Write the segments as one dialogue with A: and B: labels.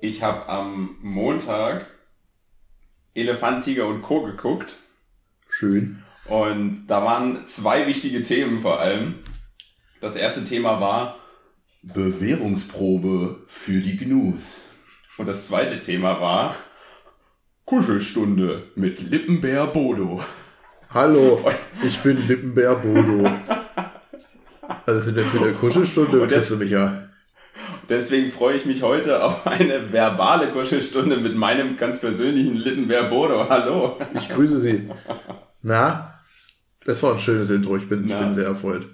A: Ich habe am Montag Elefant, Tiger und Co. geguckt.
B: Schön.
A: Und da waren zwei wichtige Themen vor allem. Das erste Thema war Bewährungsprobe für die Gnus. Und das zweite Thema war Kuschelstunde mit Lippenbär Bodo.
B: Hallo, ich bin Lippenbär Bodo. Also für eine, für eine Kuschelstunde
A: Und das-
B: kriegst du mich ja.
A: Deswegen freue ich mich heute auf eine verbale Kuschelstunde mit meinem ganz persönlichen Lippenbär Bodo. Hallo.
B: Ich grüße Sie. Na, das war ein schönes Intro. Ich bin, ich bin sehr erfreut.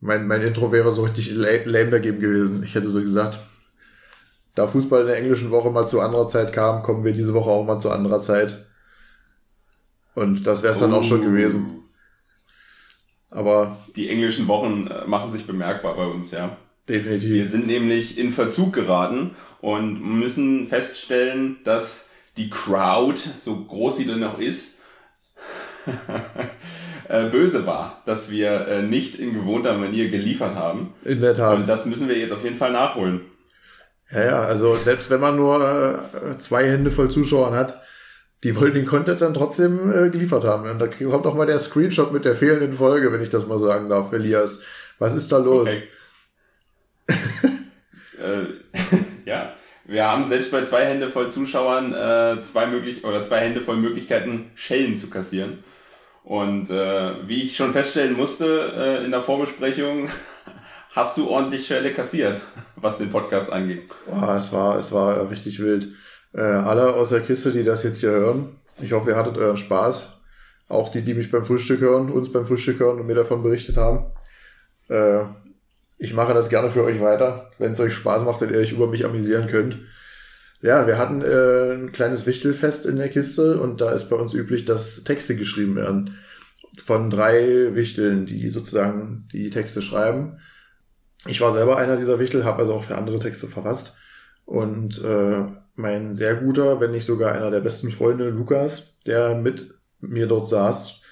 B: Mein, mein Intro wäre so richtig la- lame dagegen gewesen. Ich hätte so gesagt, da Fußball in der englischen Woche mal zu anderer Zeit kam, kommen wir diese Woche auch mal zu anderer Zeit. Und das wäre es dann auch schon
A: Oh.
B: gewesen. Aber
A: Die englischen Wochen äh, machen sich bemerkbar bei uns, ja. Wir
B: definitiv.
A: sind nämlich in Verzug geraten und müssen feststellen, dass die Crowd, so groß sie denn noch ist, äh, böse war, dass wir äh, nicht in gewohnter Manier geliefert haben.
B: In der
A: Und
B: Tat.
A: das müssen wir jetzt auf jeden Fall nachholen.
B: Ja, ja, also selbst wenn man nur äh, zwei Hände voll Zuschauern hat, die wollen den Content dann trotzdem äh, geliefert haben. Und da kommt auch mal der Screenshot mit der fehlenden Folge, wenn ich das mal sagen darf, Elias. Was ist da los?
A: Okay. äh, ja, wir haben selbst bei zwei Hände voll Zuschauern äh, zwei möglich oder zwei Hände voll Möglichkeiten, Schellen zu kassieren. Und äh, wie ich schon feststellen musste äh, in der Vorbesprechung, hast du ordentlich Schelle kassiert, was den Podcast angeht.
B: Boah, es war, es war richtig wild. Äh, alle aus der Kiste, die das jetzt hier hören, ich hoffe, ihr hattet euren Spaß. Auch die, die mich beim Frühstück hören, uns beim Frühstück hören und mir davon berichtet haben. Äh, ich mache das gerne für euch weiter, wenn es euch Spaß macht und ihr euch über mich amüsieren könnt. Ja, wir hatten äh, ein kleines Wichtelfest in der Kiste und da ist bei uns üblich, dass Texte geschrieben werden. Von drei Wichteln, die sozusagen die Texte schreiben. Ich war selber einer dieser Wichtel, habe also auch für andere Texte verfasst. Und äh, mein sehr guter, wenn nicht sogar einer der besten Freunde, Lukas, der mit mir dort saß,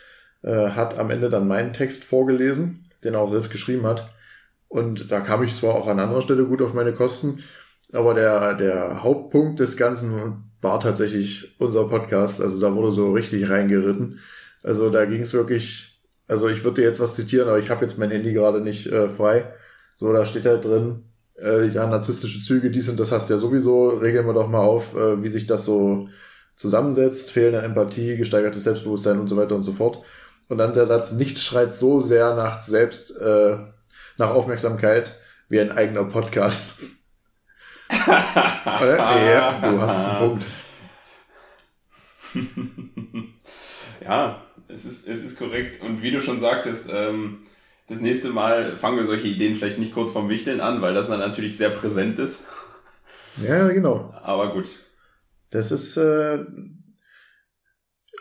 B: äh, hat am Ende dann meinen Text vorgelesen, den er auch selbst geschrieben hat. Und da kam ich zwar auch an anderer Stelle gut auf meine Kosten, aber der, der Hauptpunkt des Ganzen war tatsächlich unser Podcast. Also da wurde so richtig reingeritten. Also da ging es wirklich, also ich würde dir jetzt was zitieren, aber ich habe jetzt mein Handy gerade nicht äh, frei. So, da steht halt drin, äh, ja, narzisstische Züge, dies und das hast ja sowieso, regeln wir doch mal auf, äh, wie sich das so zusammensetzt, fehlende Empathie, gesteigertes Selbstbewusstsein und so weiter und so fort. Und dann der Satz, nichts schreit so sehr nach selbst, äh, nach Aufmerksamkeit wie ein eigener Podcast. Ja, du hast einen Punkt.
A: ja, es ist, es ist korrekt. Und wie du schon sagtest, ähm, das nächste Mal fangen wir solche Ideen vielleicht nicht kurz vom Wichteln an, weil das dann natürlich sehr präsent ist.
B: Ja, genau.
A: Aber gut.
B: Das ist äh,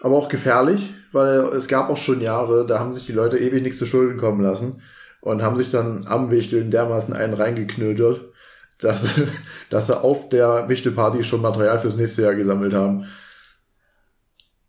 B: aber auch gefährlich, weil es gab auch schon Jahre, da haben sich die Leute ewig nichts zu Schulden kommen lassen und haben sich dann am Wichteln dermaßen einen reingeknödelt, dass, dass sie auf der Wichtelparty schon Material fürs nächste Jahr gesammelt haben.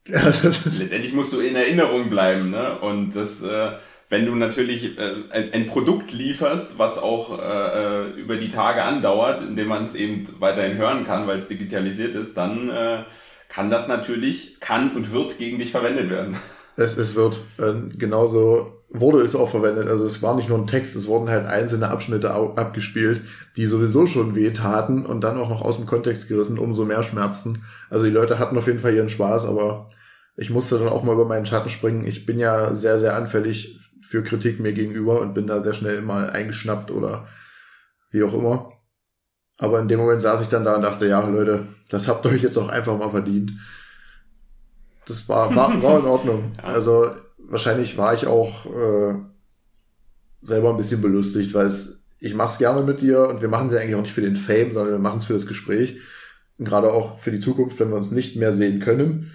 A: Letztendlich musst du in Erinnerung bleiben, ne? Und das, äh, wenn du natürlich äh, ein, ein Produkt lieferst, was auch äh, äh, über die Tage andauert, indem man es eben weiterhin hören kann, weil es digitalisiert ist, dann äh, kann das natürlich, kann und wird gegen dich verwendet werden.
B: Es, es wird äh, genauso wurde es auch verwendet. Also es war nicht nur ein Text, es wurden halt einzelne Abschnitte abgespielt, die sowieso schon weh taten und dann auch noch aus dem Kontext gerissen, umso mehr schmerzten. Also die Leute hatten auf jeden Fall ihren Spaß, aber ich musste dann auch mal über meinen Schatten springen. Ich bin ja sehr, sehr anfällig für Kritik mir gegenüber und bin da sehr schnell mal eingeschnappt oder wie auch immer. Aber in dem Moment saß ich dann da und dachte, ja, Leute, das habt ihr euch jetzt auch einfach mal verdient. Das war, war, war in Ordnung. Also wahrscheinlich war ich auch äh, selber ein bisschen belustigt, weil es, ich mach's gerne mit dir und wir machen es ja eigentlich auch nicht für den Fame, sondern wir machen es für das Gespräch. Und gerade auch für die Zukunft, wenn wir uns nicht mehr sehen können.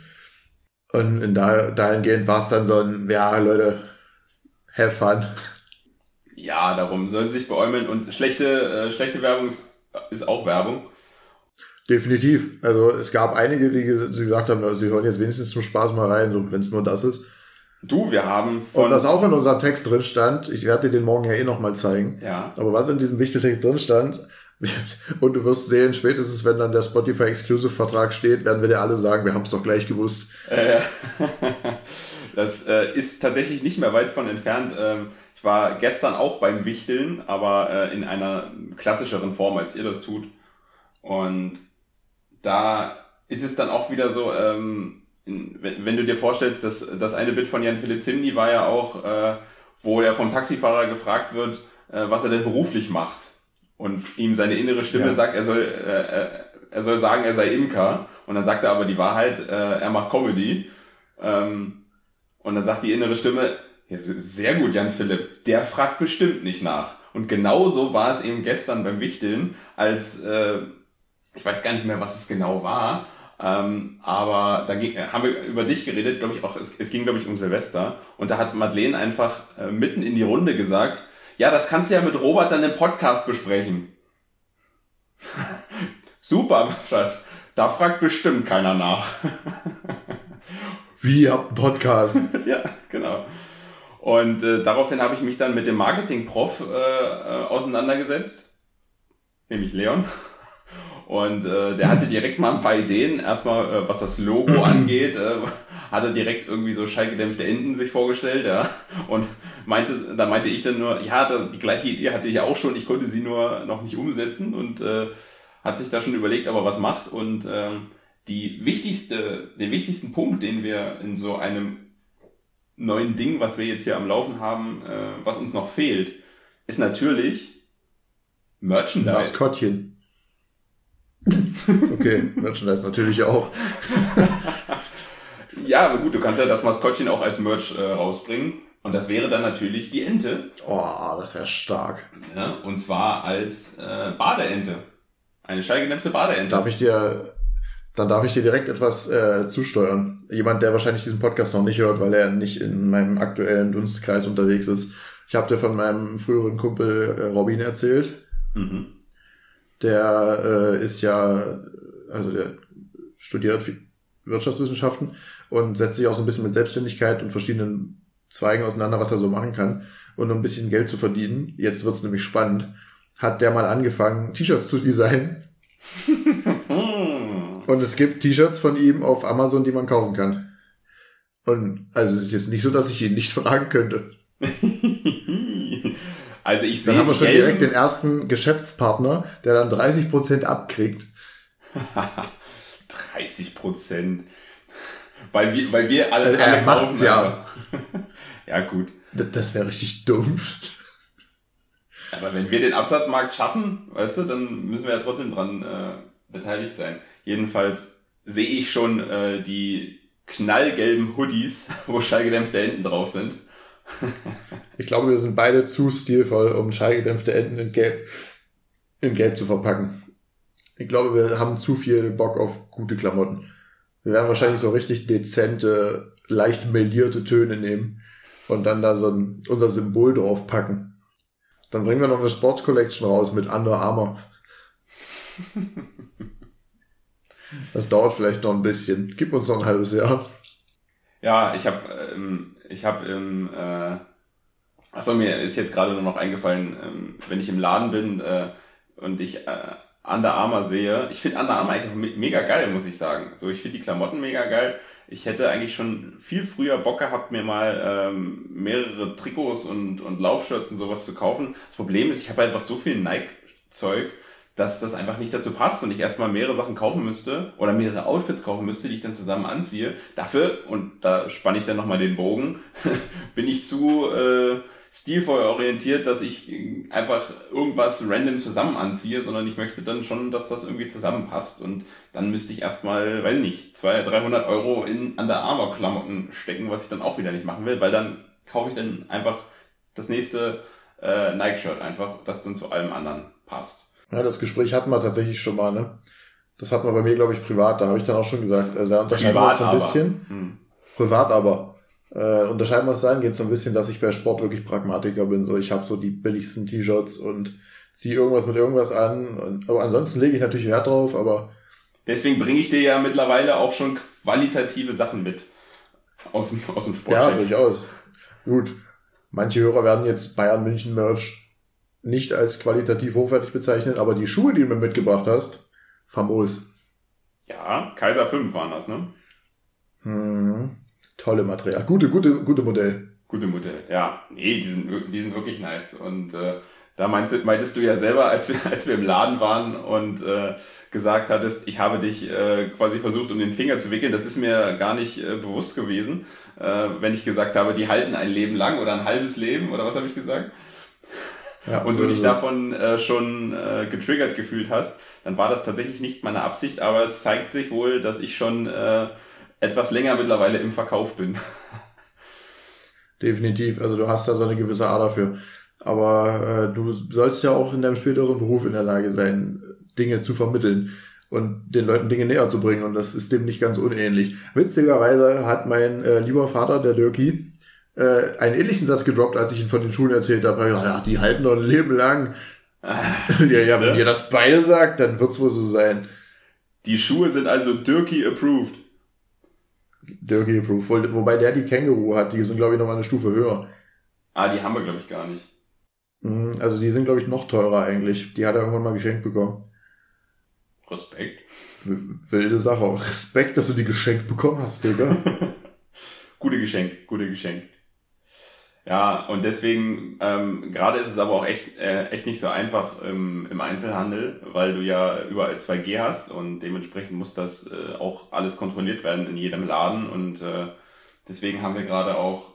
B: Und in da, dahingehend war es dann so ein, ja, Leute, have fun.
A: Ja, darum sollen sie sich beäumeln und schlechte, äh, schlechte Werbung ist, ist auch Werbung.
B: Definitiv. Also es gab einige, die gesagt haben, sie hören jetzt wenigstens zum Spaß mal rein, so wenn es nur das ist.
A: Du, wir haben
B: Und
A: von.
B: was auch in unserem Text drin stand, ich werde dir den morgen ja eh nochmal zeigen,
A: ja,
B: aber was in diesem Wichteltext drin stand, Und du wirst sehen, spätestens wenn dann der Spotify Exclusive Vertrag steht, werden wir dir alle sagen, wir haben es doch gleich gewusst.
A: Äh, das äh, ist tatsächlich nicht mehr weit von entfernt. Ähm, ich war gestern auch beim Wichteln, aber äh, in einer klassischeren Form, als ihr das tut. Und da ist es dann auch wieder so, ähm, wenn, wenn, du dir vorstellst, dass das eine Bild von Jan Philipp Zimny war ja auch, äh, wo er vom Taxifahrer gefragt wird, äh, was er denn beruflich macht. Und ihm seine innere Stimme ja. sagt, er soll, äh, er soll sagen, er sei Imker. Und dann sagt er aber die Wahrheit, äh, er macht Comedy. Ähm, und dann sagt die innere Stimme, ja, sehr gut, Jan Philipp, der fragt bestimmt nicht nach. Und genauso war es eben gestern beim Wichteln, als äh, ich weiß gar nicht mehr, was es genau war, ähm, aber da ging, haben wir über dich geredet, glaube ich auch, es, es ging, glaube ich, um Silvester. Und da hat Madeleine einfach äh, mitten in die Runde gesagt, ja, das kannst du ja mit Robert dann im Podcast besprechen. Super, Schatz. Da fragt bestimmt keiner nach.
B: Wie, ihr habt einen Podcast?
A: ja, genau. Und äh, daraufhin habe ich mich dann mit dem Marketing-Prof äh, äh, auseinandergesetzt, nämlich Leon. Und äh, der hatte direkt mal ein paar Ideen. Erstmal, äh, was das Logo angeht, äh, hat er direkt irgendwie so schallgedämpfte Enden sich vorgestellt, ja. Und meinte, da meinte ich dann nur, ja, da, die gleiche Idee hatte ich auch schon, ich konnte sie nur noch nicht umsetzen und äh, hat sich da schon überlegt, ob er was macht. Und äh, die wichtigste, den wichtigsten Punkt, den wir in so einem neuen Ding, was wir jetzt hier am Laufen haben, äh, was uns noch fehlt, ist natürlich Merchandise.
B: Maskottchen. Okay, Merchandise natürlich auch.
A: ja, aber gut, du kannst ja das Maskottchen auch als Merch äh, rausbringen. Und das wäre dann natürlich die Ente.
B: Oh, das wäre stark.
A: Ja, und zwar als äh, Badeente. Eine schallgedämpfte Badeente.
B: Darf ich dir, dann darf ich dir direkt etwas äh, zusteuern. Jemand, der wahrscheinlich diesen Podcast noch nicht hört, weil er nicht in meinem aktuellen Dunstkreis unterwegs ist. Ich habe dir von meinem früheren Kumpel äh, Robin erzählt. Mhm der äh, ist ja, also der studiert Wirtschaftswissenschaften und setzt sich auch so ein bisschen mit Selbstständigkeit und verschiedenen Zweigen auseinander, was er so machen kann und um ein bisschen Geld zu verdienen. Jetzt wird's nämlich spannend. Hat der mal angefangen, T-Shirts zu designen. und es gibt T-Shirts von ihm auf Amazon, die man kaufen kann. Und also es ist jetzt nicht so, dass ich ihn nicht fragen könnte.
A: Also ich sehe.
B: Dann haben wir schon direkt den ersten Geschäftspartner, der dann 30 Prozent abkriegt.
A: 30 Prozent. Weil wir, weil wir alle,
B: also
A: alle
B: macht's ja.
A: ja, gut.
B: Das wäre richtig dumm.
A: Aber wenn wir den Absatzmarkt schaffen, weißt du, dann müssen wir ja trotzdem dran äh, beteiligt sein. Jedenfalls sehe ich schon äh, die knallgelben Hoodies, wo schallgedämpfte Enten drauf sind
B: ich glaube, wir sind beide zu stilvoll, um schallgedämpfte Enden in Gelb, in Gelb zu verpacken. Ich glaube, wir haben zu viel Bock auf gute Klamotten. Wir werden wahrscheinlich so richtig dezente, leicht melierte Töne nehmen und dann da so ein, unser Symbol drauf packen. Dann bringen wir noch eine Sports Collection raus mit Under Armour. Das dauert vielleicht noch ein bisschen. Gib uns noch ein halbes Jahr.
A: Ja, ich habe ähm, ich habe im, äh, achso, mir ist jetzt gerade nur noch eingefallen, ähm, wenn ich im Laden bin äh, und ich äh, Under Armour sehe, ich finde Under Armour eigentlich mega geil, muss ich sagen. So, ich finde die Klamotten mega geil. Ich hätte eigentlich schon viel früher Bock gehabt, mir mal ähm, mehrere Trikots und, und Laufshirts und sowas zu kaufen. Das Problem ist, ich habe einfach so viel Nike-Zeug, dass das einfach nicht dazu passt und ich erstmal mehrere Sachen kaufen müsste oder mehrere Outfits kaufen müsste, die ich dann zusammen anziehe. Dafür, und da spanne ich dann nochmal den Bogen, bin ich zu äh, stilvoll orientiert, dass ich einfach irgendwas random zusammen anziehe, sondern ich möchte dann schon, dass das irgendwie zusammenpasst und dann müsste ich erstmal, weiß ich nicht, 200, 300 Euro in, an der Armor-Klamotten stecken, was ich dann auch wieder nicht machen will, weil dann kaufe ich dann einfach das nächste äh, Nike-Shirt einfach, das dann zu allem anderen passt.
B: Ja, das Gespräch hatten wir tatsächlich schon mal, ne? Das hatten wir bei mir, glaube ich, privat. Da habe ich dann auch schon gesagt, also da unterscheiden wir uns so ein bisschen. Hm. Privat aber. Äh, unterscheiden wir uns dann, geht so ein bisschen, dass ich bei Sport wirklich Pragmatiker bin. So, ich habe so die billigsten T-Shirts und ziehe irgendwas mit irgendwas an. Und, aber ansonsten lege ich natürlich Wert drauf, aber.
A: Deswegen bringe ich dir ja mittlerweile auch schon qualitative Sachen mit. Aus dem, aus dem Sport.
B: Ja, durchaus. Gut. Manche Hörer werden jetzt Bayern München Merch nicht als qualitativ hochwertig bezeichnen, aber die Schuhe, die du mir mitgebracht hast, famos.
A: Ja, Kaiser 5 waren das, ne?
B: Hm, tolle Material. Gute, gute, gute Modell.
A: Gute Modell, ja. Nee, die sind, die sind wirklich nice. Und äh, da meinst, meintest du ja selber, als wir, als wir im Laden waren und äh, gesagt hattest, ich habe dich äh, quasi versucht, um den Finger zu wickeln. Das ist mir gar nicht äh, bewusst gewesen, äh, wenn ich gesagt habe, die halten ein Leben lang oder ein halbes Leben oder was habe ich gesagt? Ja, und du dich davon äh, schon äh, getriggert gefühlt hast, dann war das tatsächlich nicht meine Absicht, aber es zeigt sich wohl, dass ich schon äh, etwas länger mittlerweile im Verkauf bin.
B: Definitiv, also du hast da so eine gewisse Ader für. Aber äh, du sollst ja auch in deinem späteren Beruf in der Lage sein, Dinge zu vermitteln und den Leuten Dinge näher zu bringen. Und das ist dem nicht ganz unähnlich. Witzigerweise hat mein äh, lieber Vater, der Dirki, äh, einen ähnlichen Satz gedroppt, als ich ihn von den Schulen erzählt habe. Ja, die halten doch ein Leben lang. Ah, ja, ja, wenn ihr das beide sagt, dann wird's wohl so sein.
A: Die Schuhe sind also Dirky approved.
B: Dirky approved. Wo, wobei der die Känguru hat, die sind, glaube ich, noch mal eine Stufe höher.
A: Ah, die haben wir, glaube ich, gar nicht.
B: Mhm, also die sind, glaube ich, noch teurer eigentlich. Die hat er irgendwann mal geschenkt bekommen.
A: Respekt.
B: Wilde Sache. Respekt, dass du die geschenkt bekommen hast, Digga.
A: gute Geschenk, gute Geschenk. Ja, und deswegen, ähm, gerade ist es aber auch echt, äh, echt nicht so einfach im, im Einzelhandel, weil du ja überall 2G hast und dementsprechend muss das äh, auch alles kontrolliert werden in jedem Laden und äh, deswegen haben wir gerade auch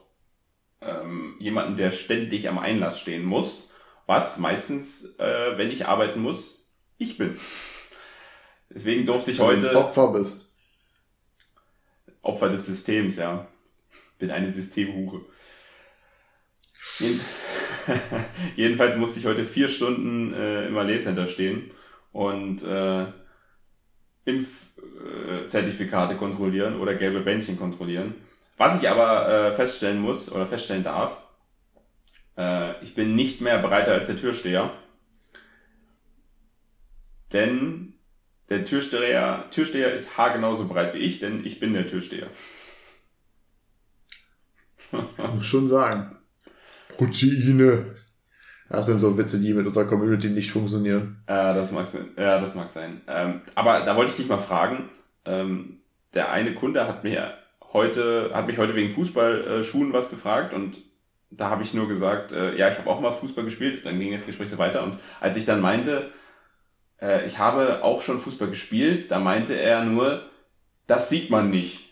A: ähm, jemanden, der ständig am Einlass stehen muss, was meistens, äh, wenn ich arbeiten muss, ich bin. Deswegen durfte ich heute.
B: Opfer bist.
A: Opfer des Systems, ja. Bin eine Systemhure. Jedenfalls musste ich heute vier Stunden äh, im Malais Center stehen und äh, Impfzertifikate kontrollieren oder gelbe Bändchen kontrollieren. Was ich aber äh, feststellen muss oder feststellen darf, äh, ich bin nicht mehr breiter als der Türsteher. Denn der Türsteher, Türsteher ist haargenauso breit wie ich, denn ich bin der Türsteher.
B: Muss schon sagen. Proteine. Das sind so Witze, die mit unserer Community nicht funktionieren.
A: Ja, das mag sein. Ja, das mag sein. Ähm, aber da wollte ich dich mal fragen. Ähm, der eine Kunde hat mir heute, hat mich heute wegen Fußballschuhen äh, was gefragt und da habe ich nur gesagt, äh, ja, ich habe auch mal Fußball gespielt. Dann ging das Gespräch so weiter. Und als ich dann meinte, äh, ich habe auch schon Fußball gespielt, da meinte er nur, das sieht man nicht.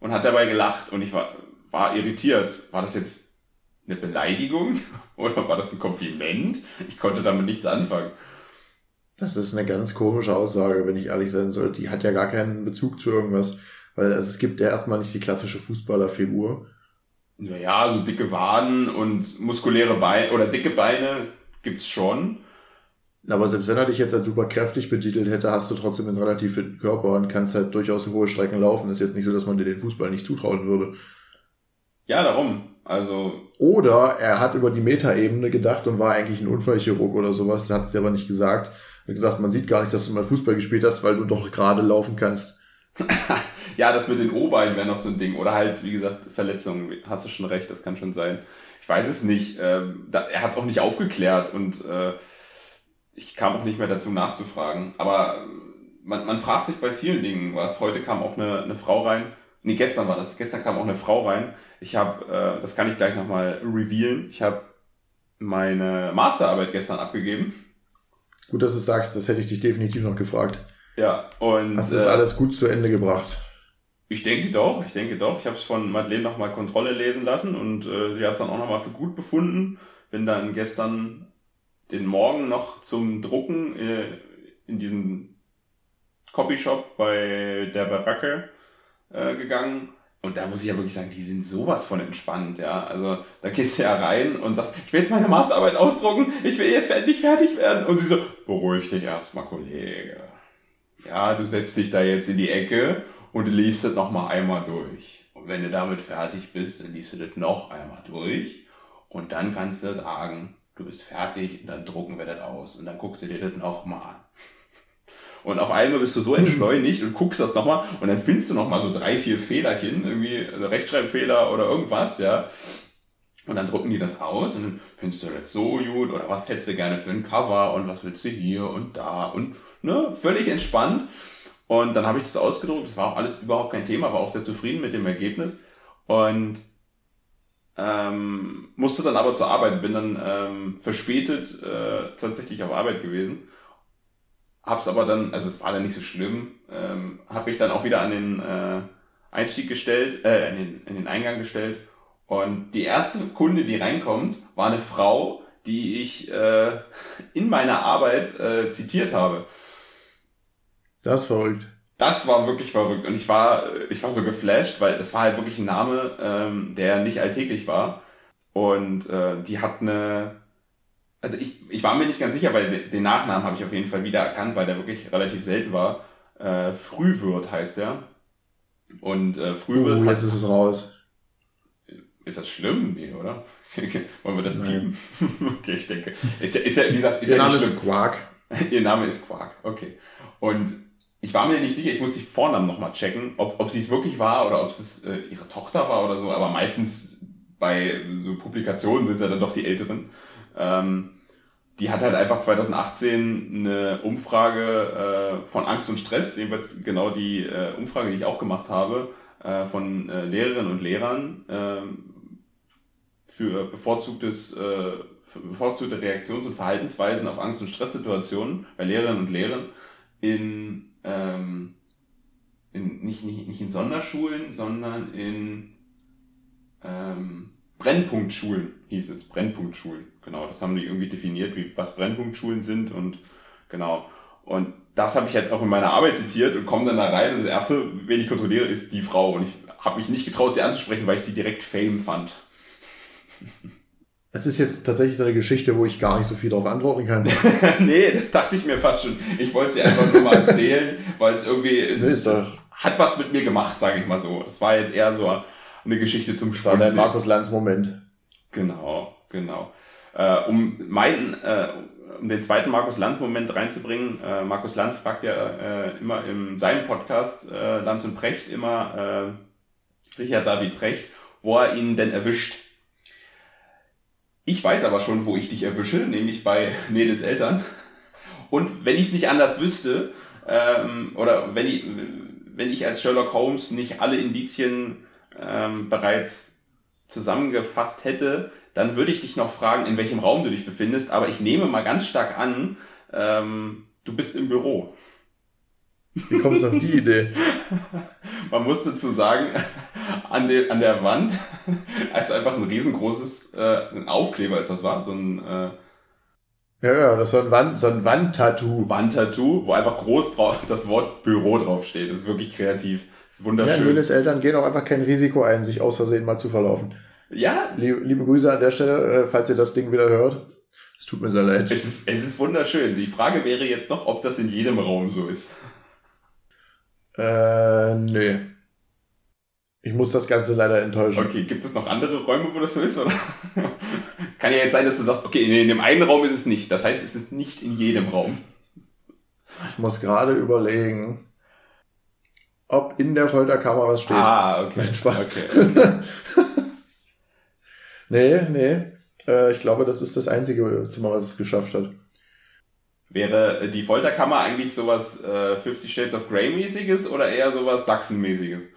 A: Und hat dabei gelacht und ich war, war irritiert. War das jetzt eine Beleidigung oder war das ein Kompliment? Ich konnte damit nichts anfangen.
B: Das ist eine ganz komische Aussage, wenn ich ehrlich sein soll. Die hat ja gar keinen Bezug zu irgendwas. Weil also es gibt ja erstmal nicht die klassische Fußballerfigur.
A: Naja, so dicke Waden und muskuläre Beine oder dicke Beine gibt's schon.
B: Aber selbst wenn er dich jetzt als super kräftig betitelt hätte, hast du trotzdem einen relativ fitten Körper und kannst halt durchaus hohe Strecken laufen. ist jetzt nicht so, dass man dir den Fußball nicht zutrauen würde.
A: Ja, darum. Also.
B: Oder er hat über die Metaebene gedacht und war eigentlich ein Unfallchirurg oder sowas. Hat es dir aber nicht gesagt. Er hat gesagt, man sieht gar nicht, dass du mal Fußball gespielt hast, weil du doch gerade laufen kannst.
A: ja, das mit den O-Beinen wäre noch so ein Ding. Oder halt, wie gesagt, Verletzungen. Hast du schon recht, das kann schon sein. Ich weiß es nicht. Ähm, da, er hat es auch nicht aufgeklärt und äh, ich kam auch nicht mehr dazu nachzufragen. Aber man, man fragt sich bei vielen Dingen was. Heute kam auch eine, eine Frau rein. Nee, gestern war das. Gestern kam auch eine Frau rein. Ich habe, äh, das kann ich gleich nochmal revealen. Ich habe meine Masterarbeit gestern abgegeben.
B: Gut, dass du sagst, das hätte ich dich definitiv noch gefragt.
A: Ja, und.
B: Hast du das äh, alles gut zu Ende gebracht?
A: Ich denke doch, ich denke doch. Ich habe es von Madeleine nochmal Kontrolle lesen lassen und äh, sie hat es dann auch nochmal für gut befunden. Bin dann gestern den Morgen noch zum Drucken äh, in diesem Copyshop bei der Baracke äh, gegangen. Und da muss ich ja wirklich sagen, die sind sowas von entspannt, ja. Also da gehst du ja rein und sagst, ich will jetzt meine Masterarbeit ausdrucken, ich will jetzt endlich fertig werden. Und sie so, beruhig dich erstmal, Kollege ja, du setzt dich da jetzt in die Ecke und liest das nochmal einmal durch. Und wenn du damit fertig bist, dann liest du das noch einmal durch und dann kannst du sagen, du bist fertig und dann drucken wir das aus und dann guckst du dir das nochmal an. Und auf einmal bist du so entschleunigt und guckst das nochmal und dann findest du nochmal so drei, vier Fehlerchen, irgendwie also Rechtschreibfehler oder irgendwas, ja. Und dann drucken die das aus und dann findest du das so gut oder was hättest du gerne für ein Cover und was willst du hier und da und ne, völlig entspannt. Und dann habe ich das ausgedruckt, das war auch alles überhaupt kein Thema, war auch sehr zufrieden mit dem Ergebnis und ähm, musste dann aber zur Arbeit, bin dann ähm, verspätet äh, tatsächlich auf Arbeit gewesen. Hab's aber dann, also es war dann nicht so schlimm, ähm, habe ich dann auch wieder an den äh, Einstieg gestellt, äh, in den, in den Eingang gestellt und die erste Kunde, die reinkommt, war eine Frau, die ich äh, in meiner Arbeit äh, zitiert habe.
B: Das ist verrückt.
A: Das war wirklich verrückt. Und ich war, ich war so geflasht, weil das war halt wirklich ein Name, ähm, der nicht alltäglich war. Und äh, die hat eine. Also ich, ich war mir nicht ganz sicher, weil den Nachnamen habe ich auf jeden Fall wieder erkannt, weil der wirklich relativ selten war. Äh, Frühwirt heißt der. Und äh, Frühwirt.
B: Oh, jetzt ist es raus.
A: Ist das schlimm? Nee, oder? Wollen wir das piepen? okay, ich denke. Ist ja, ist ja wie gesagt, ist
B: Ihr
A: ja
B: Name ist. Quark.
A: Ihr Name ist Quark, okay. Und ich war mir nicht sicher, ich muss die Vornamen nochmal checken, ob, ob sie es wirklich war oder ob es äh, ihre Tochter war oder so, aber meistens bei so Publikationen sind es ja dann doch die Älteren. Ähm, die hat halt einfach 2018 eine Umfrage äh, von Angst und Stress, jedenfalls genau die äh, Umfrage, die ich auch gemacht habe, äh, von äh, Lehrerinnen und Lehrern ähm, für bevorzugtes, äh, für bevorzugte Reaktions- und Verhaltensweisen auf Angst- und Stresssituationen bei Lehrerinnen und Lehrern in, ähm, in nicht, nicht, nicht in Sonderschulen, sondern in ähm, Brennpunktschulen hieß es. Brennpunktschulen, genau. Das haben die irgendwie definiert, wie was Brennpunktschulen sind und genau. Und das habe ich halt auch in meiner Arbeit zitiert und komme dann da rein und das erste, wen ich kontrolliere, ist die Frau. Und ich habe mich nicht getraut, sie anzusprechen, weil ich sie direkt Fame fand.
B: Es ist jetzt tatsächlich eine Geschichte, wo ich gar nicht so viel darauf antworten kann.
A: nee, das dachte ich mir fast schon. Ich wollte sie einfach nur mal erzählen, weil es irgendwie
B: Nee,
A: hat was mit mir gemacht, sage ich mal so. Das war jetzt eher so eine Geschichte zum
B: Das war dein. Markus Lanz Moment.
A: Genau, genau. Äh, um meinen, äh, um den zweiten Markus Lanz Moment reinzubringen, äh, Markus Lanz fragt ja äh, immer in seinem Podcast äh, Lanz und Precht immer äh, Richard David Precht, wo er ihn denn erwischt. Ich weiß aber schon, wo ich dich erwische, nämlich bei Neles Eltern. Und wenn ich es nicht anders wüsste, ähm, oder wenn ich, wenn ich als Sherlock Holmes nicht alle Indizien ähm, bereits zusammengefasst hätte, dann würde ich dich noch fragen, in welchem Raum du dich befindest. Aber ich nehme mal ganz stark an, ähm, du bist im Büro.
B: Wie kommst du auf die Idee?
A: Man muss dazu sagen, an, der an der Wand ist einfach ein riesengroßes äh, ein Aufkleber, ist das wahr? So ein äh,
B: Ja, ja, das ist so ein, Wand, so ein Wandtattoo.
A: Wandtattoo, wo einfach groß drauf das Wort Büro draufsteht. Das ist wirklich kreativ. Ist
B: Ja,
A: wunderschön.
B: Nöles Eltern gehen auch einfach kein Risiko ein, sich aus Versehen mal zu verlaufen.
A: Ja,
B: Liebe, liebe Grüße an der Stelle, äh, falls ihr das Ding wieder hört. Es tut mir sehr leid.
A: es ist, es ist wunderschön. Die Frage wäre jetzt noch, ob das in jedem Raum so ist.
B: Äh, nee. Ich muss das Ganze leider enttäuschen.
A: Okay, gibt es noch andere Räume, wo das so ist? Oder? Kann ja jetzt sein, dass du sagst, okay, in dem einen Raum ist es nicht. Das heißt, es ist nicht in jedem Raum.
B: Ich muss gerade überlegen, ob in der Folterkammer was steht.
A: Ah, okay.
B: Nein, Spaß.
A: Okay.
B: Nee, nee. Äh, ich glaube, das ist das einzige Zimmer, was es geschafft hat.
A: Wäre die Folterkammer eigentlich sowas äh, Fifty Shades of Grey mäßiges oder eher sowas Sachsen-mäßiges?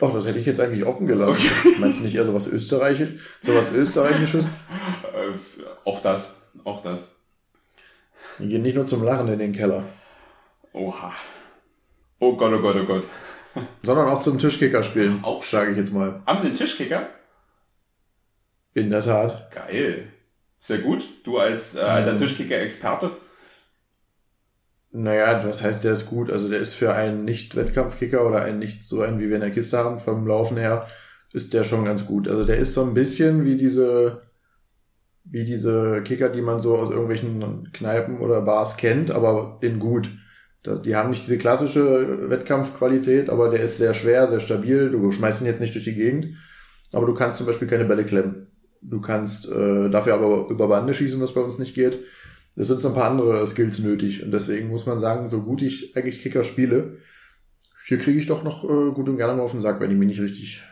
B: Ach, das hätte ich jetzt eigentlich offen gelassen. Meinst du nicht eher sowas Österreichisch? Sowas Österreichisches?
A: Äh, auch das, auch das.
B: Wir gehen nicht nur zum Lachen in den Keller,
A: Oha. Oh Gott, oh Gott, oh Gott.
B: sondern auch zum Tischkicker spielen.
A: Auch
B: sage ich jetzt mal.
A: Haben Sie einen Tischkicker?
B: In der Tat.
A: Geil. Sehr gut. Du als äh, alter
B: Mhm.
A: Tischkicker-Experte.
B: Naja, was heißt, der ist gut? Also der ist für einen Nicht-Wettkampfkicker oder einen nicht so einen, wie wir in der Kiste haben, vom Laufen her, ist der schon ganz gut. Also der ist so ein bisschen wie diese, wie diese Kicker, die man so aus irgendwelchen Kneipen oder Bars kennt, aber in gut. Die haben nicht diese klassische Wettkampfqualität, aber der ist sehr schwer, sehr stabil. Du schmeißt ihn jetzt nicht durch die Gegend, aber du kannst zum Beispiel keine Bälle klemmen. Du kannst äh, dafür aber über Bande schießen, was bei uns nicht geht. Es sind so ein paar andere Skills nötig und deswegen muss man sagen, so gut ich eigentlich Kicker spiele, hier kriege ich doch noch äh, gut und gerne mal auf den Sack, wenn ich mich nicht richtig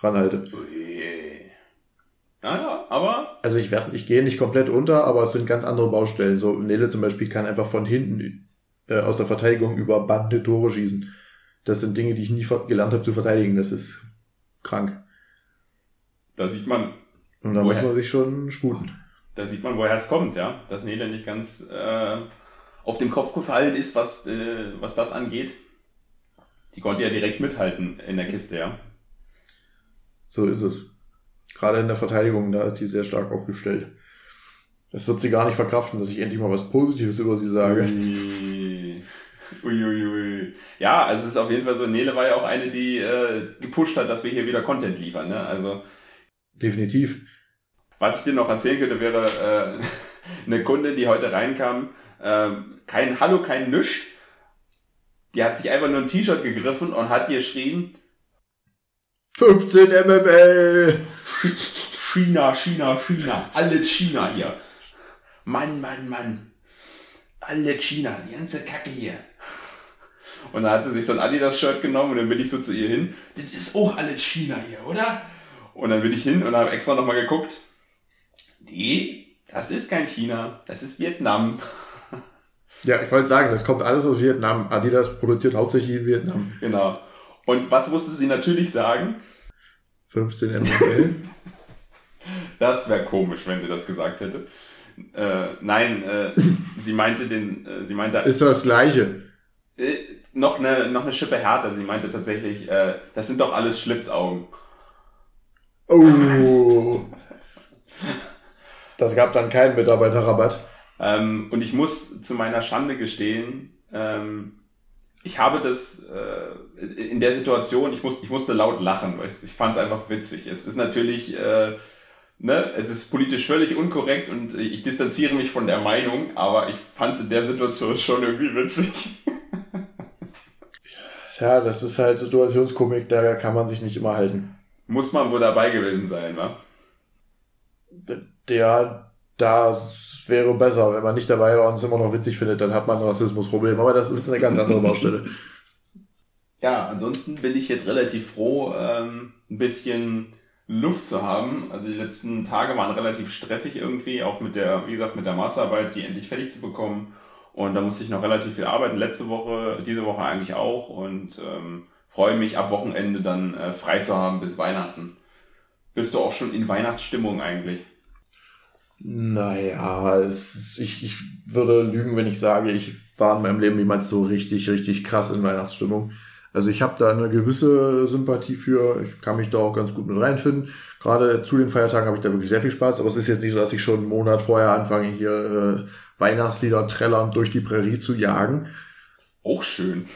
B: ranhalte.
A: Naja, aber.
B: Also ich werde, ich gehe nicht komplett unter, aber es sind ganz andere Baustellen. So Nele zum Beispiel kann einfach von hinten äh, aus der Verteidigung über Bande Tore schießen. Das sind Dinge, die ich nie gelernt habe zu verteidigen. Das ist krank.
A: Da sieht man.
B: Und da muss man sich schon sputen.
A: Da sieht man, woher es kommt, ja. Dass Nele nicht ganz äh, auf den Kopf gefallen ist, was, äh, was das angeht. Die konnte ja direkt mithalten in der Kiste, ja.
B: So ist es. Gerade in der Verteidigung, da ist die sehr stark aufgestellt. Es wird sie gar nicht verkraften, dass ich endlich mal was Positives über sie sage.
A: Ui. Uiuiui. Ui. Ja, also es ist auf jeden Fall so, Nele war ja auch eine, die äh, gepusht hat, dass wir hier wieder Content liefern. Ne? Also
B: Definitiv.
A: Was ich dir noch erzählen könnte, wäre äh, eine Kunde, die heute reinkam, äh, kein Hallo, kein Nüscht. Die hat sich einfach nur ein T-Shirt gegriffen und hat geschrien,
B: 15 MML!
A: China, China, China. Alle China hier. Mann, Mann, Mann. Alle China. Die ganze Kacke hier. Und dann hat sie sich so ein Adidas-Shirt genommen und dann bin ich so zu ihr hin. Das ist auch alle China hier, oder? Und dann bin ich hin und habe extra nochmal geguckt. Nee, das ist kein China. Das ist Vietnam.
B: Ja, ich wollte sagen, das kommt alles aus Vietnam. Adidas produziert hauptsächlich in Vietnam.
A: Genau. Und was musste sie natürlich sagen?
B: 15 MML.
A: das wäre komisch, wenn sie das gesagt hätte. Äh, nein, äh, sie meinte den, äh, sie meinte.
B: Ist das Gleiche?
A: Äh, noch eine, noch eine Schippe härter. Sie meinte tatsächlich, äh, das sind doch alles Schlitzaugen.
B: Oh. das gab dann keinen Mitarbeiterrabatt.
A: Ähm, und ich muss zu meiner Schande gestehen, ähm, ich habe das äh, in der Situation, ich, muss, ich musste laut lachen, weil ich, ich fand es einfach witzig. Es ist natürlich, äh, ne, es ist politisch völlig unkorrekt und ich distanziere mich von der Meinung, aber ich fand es in der Situation schon irgendwie witzig.
B: Ja, das ist halt Situationskomik, da kann man sich nicht immer halten.
A: Muss man wohl dabei gewesen sein, wa?
B: Der, da wäre besser, wenn man nicht dabei war und es immer noch witzig findet, dann hat man ein Rassismusproblem. Aber das ist eine ganz andere Baustelle.
A: Ja, ansonsten bin ich jetzt relativ froh, ähm, ein bisschen Luft zu haben. Also die letzten Tage waren relativ stressig irgendwie, auch mit der, wie gesagt, mit der Masterarbeit, die endlich fertig zu bekommen. Und da musste ich noch relativ viel arbeiten. Letzte Woche, diese Woche eigentlich auch. Und ähm, freue mich ab Wochenende dann äh, frei zu haben bis Weihnachten. Bist du auch schon in Weihnachtsstimmung eigentlich?
B: Naja, es, ich, ich würde lügen, wenn ich sage, ich war in meinem Leben jemand so richtig, richtig krass in Weihnachtsstimmung. Also ich habe da eine gewisse Sympathie für, ich kann mich da auch ganz gut mit reinfinden. Gerade zu den Feiertagen habe ich da wirklich sehr viel Spaß, aber es ist jetzt nicht so, dass ich schon einen Monat vorher anfange, hier äh, Weihnachtslieder trällern durch die Prärie zu jagen.
A: Auch schön.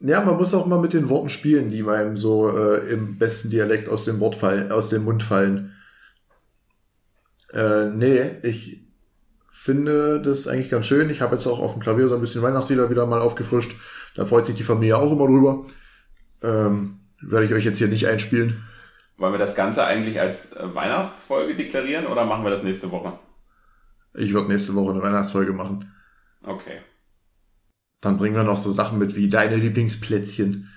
B: Ja, man muss auch mal mit den Worten spielen, die einem so äh, im besten Dialekt aus dem Wort fallen, aus dem Mund fallen. Äh, nee, ich finde das eigentlich ganz schön. Ich habe jetzt auch auf dem Klavier so ein bisschen Weihnachtslieder wieder mal aufgefrischt. Da freut sich die Familie auch immer drüber. Ähm, werde ich euch jetzt hier nicht einspielen.
A: Wollen wir das Ganze eigentlich als äh, Weihnachtsfolge deklarieren oder machen wir das nächste Woche?
B: Ich würde nächste Woche eine Weihnachtsfolge machen.
A: Okay.
B: Dann bringen wir noch so Sachen mit wie deine Lieblingsplätzchen.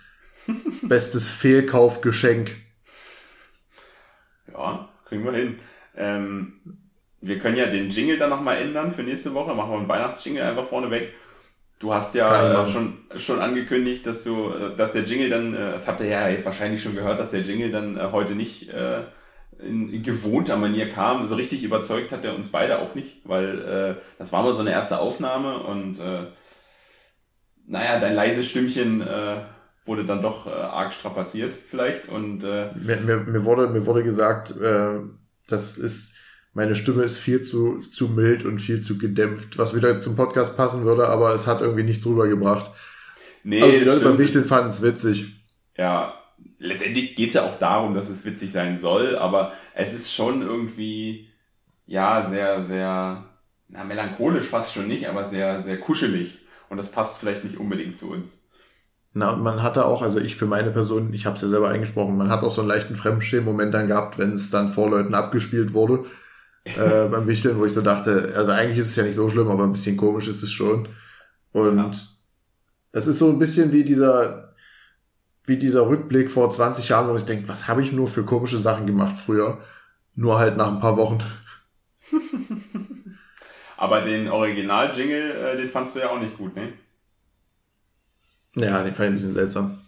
B: Bestes Fehlkaufgeschenk.
A: Ja, kriegen wir hin. Ähm, wir können ja den Jingle dann nochmal ändern für nächste Woche. Machen wir einen Weihnachtsjingle einfach vorne weg. Du hast ja äh, schon, schon angekündigt, dass du, äh, dass der Jingle dann, äh, das habt ihr ja jetzt wahrscheinlich schon gehört, dass der Jingle dann äh, heute nicht in, gewohnter Manier kam. So richtig überzeugt hat er uns beide auch nicht, weil äh, das war mal so eine erste Aufnahme und äh, naja, dein leises Stimmchen äh, wurde dann doch äh, arg strapaziert vielleicht und äh,
B: mir, mir, mir wurde mir wurde gesagt, äh, das ist meine Stimme ist viel zu zu mild und viel zu gedämpft, was wieder zum Podcast passen würde, aber es hat irgendwie nichts drüber gebracht. Nee, also die Leute beim Wichteln fanden es witzig.
A: Ja, letztendlich geht's ja auch darum, dass es witzig sein soll, aber es ist schon irgendwie ja sehr sehr na, melancholisch fast schon nicht, aber sehr sehr kuschelig. Und das passt vielleicht nicht unbedingt zu uns.
B: Na, und man hatte auch, also ich für meine Person, ich habe es ja selber eingesprochen, man hat auch so einen leichten Fremdschämen-Moment dann gehabt, wenn es dann vor Leuten abgespielt wurde äh, beim Wichteln, wo ich so dachte, also eigentlich ist es ja nicht so schlimm, aber ein bisschen komisch ist es schon. Und ja. das ist so ein bisschen wie dieser, wie dieser Rückblick vor 20 Jahren, wo ich denke, was habe ich nur für komische Sachen gemacht früher? Nur halt nach ein paar Wochen.
A: Aber den Original-Jingle, äh, den fandst du ja auch nicht gut, ne?
B: Ja, den fand ich ein bisschen seltsam.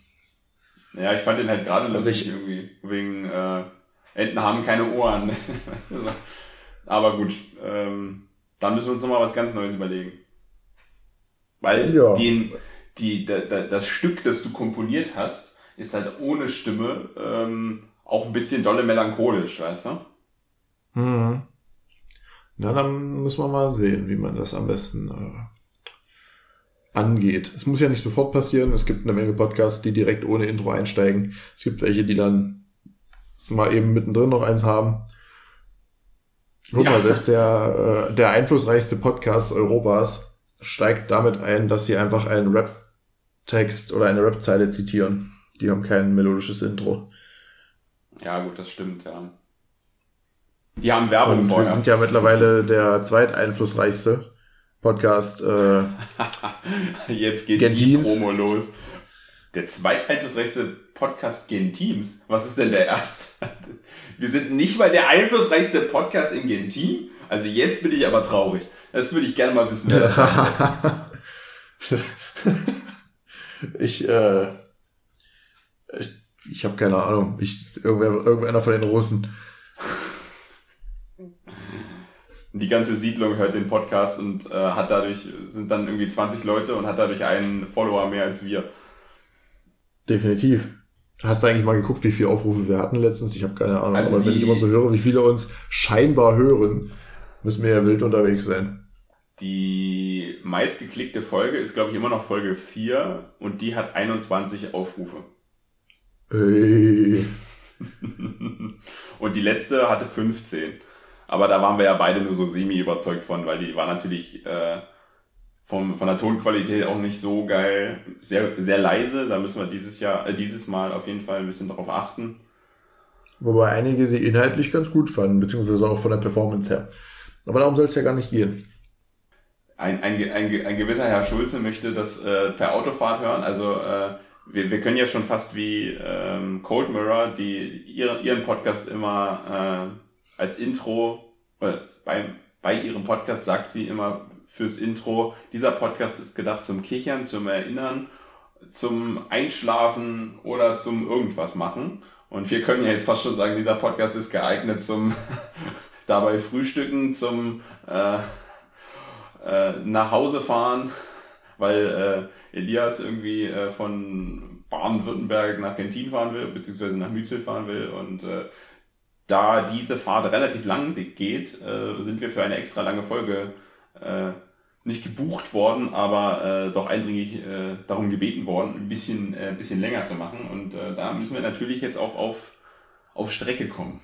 A: Ja, ich fand den halt gerade
B: Also
A: lustig
B: ich-
A: irgendwie. Wegen äh, Enten haben keine Ohren. Aber gut, ähm, dann müssen wir uns nochmal was ganz Neues überlegen. Weil
B: Ja.
A: den, die, da, da, das Stück, das du komponiert hast, ist halt ohne Stimme ähm, auch ein bisschen dolle melancholisch, weißt du?
B: Mhm. Na, dann müssen wir mal sehen, wie man das am besten äh, angeht. Es muss ja nicht sofort passieren. Es gibt eine Menge Podcasts, die direkt ohne Intro einsteigen. Es gibt welche, die dann mal eben mittendrin noch eins haben. Guck
A: Ja.
B: mal, selbst der, äh, der einflussreichste Podcast Europas steigt damit ein, dass sie einfach einen Rap-Text oder eine Rap-Zeile zitieren. Die haben kein melodisches Intro.
A: Ja, gut, das stimmt, ja. Die haben Werbung
B: Und wir
A: vorher.
B: sind ja mittlerweile der zweiteinflussreichste Podcast. Äh,
A: Jetzt geht
B: Gentins.
A: die Promo los. Der zweiteinflussreichste Podcast Gentins. Was ist denn der erste? Wir sind nicht mal der einflussreichste Podcast im Gentin. Also jetzt bin ich aber traurig. Das würde ich gerne mal wissen, wer das sagt.
B: ich äh, ich, ich habe keine Ahnung. Ich, irgendwer, irgendeiner von den Russen.
A: Die ganze Siedlung hört den Podcast und äh, hat dadurch, sind dann irgendwie 20 Leute und hat dadurch einen Follower mehr als wir.
B: Definitiv. Hast du eigentlich mal geguckt, wie viele Aufrufe wir hatten letztens? Ich habe keine Ahnung.
A: Also
B: Aber wenn ich immer so höre, wie viele uns scheinbar hören, müssen wir ja wild unterwegs sein.
A: Die meistgeklickte Folge ist, glaube ich, immer noch Folge 4 und die hat 21 Aufrufe.
B: Ey.
A: und die letzte hatte 15. Aber da waren wir ja beide nur so semi überzeugt von, weil die war natürlich äh, vom, von der Tonqualität auch nicht so geil. Sehr, sehr leise. Da müssen wir dieses Jahr, äh, dieses Mal auf jeden Fall ein bisschen drauf achten.
B: Wobei einige sie inhaltlich ganz gut fanden, beziehungsweise auch von der Performance her. Aber darum soll es ja gar nicht gehen.
A: Ein, ein, ein, ein gewisser Herr Schulze möchte das äh, per Autofahrt hören. Also äh, wir, wir können ja schon fast wie ähm, Cold Mirror, die ihre, ihren Podcast immer äh, als Intro, äh, bei, bei ihrem Podcast sagt sie immer fürs Intro, dieser Podcast ist gedacht zum Kichern, zum Erinnern, zum Einschlafen oder zum irgendwas machen. Und wir können ja jetzt fast schon sagen, dieser Podcast ist geeignet zum dabei Frühstücken, zum äh, äh, nach Hause fahren, weil äh, Elias irgendwie äh, von Baden-Württemberg nach Gentin fahren will, beziehungsweise nach Mützel fahren will. Und äh, da diese Fahrt relativ lang geht, äh, sind wir für eine extra lange Folge äh, nicht gebucht worden, aber äh, doch eindringlich äh, darum gebeten worden, ein bisschen, äh, bisschen länger zu machen. Und äh, da müssen wir natürlich jetzt auch auf, auf Strecke kommen.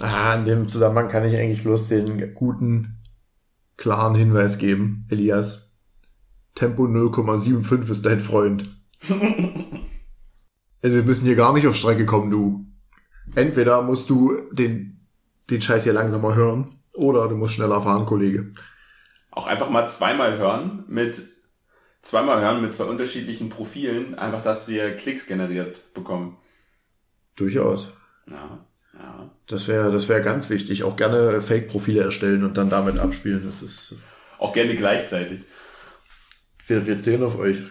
B: Ah, in dem Zusammenhang kann ich eigentlich bloß den guten, klaren Hinweis geben, Elias. Tempo 0,75 ist dein Freund. Wir müssen hier gar nicht auf Strecke kommen, du. Entweder musst du den, den Scheiß hier langsamer hören, oder du musst schneller fahren, Kollege.
A: auch einfach mal zweimal hören mit zweimal hören mit zwei unterschiedlichen Profilen, einfach, dass wir Klicks generiert bekommen.
B: Durchaus.
A: Ja, ja.
B: Das wäre das wäre ganz wichtig. Auch gerne Fake-Profile erstellen und dann damit abspielen. Das ist,
A: Auch gerne gleichzeitig.
B: Wir, wir zählen auf euch.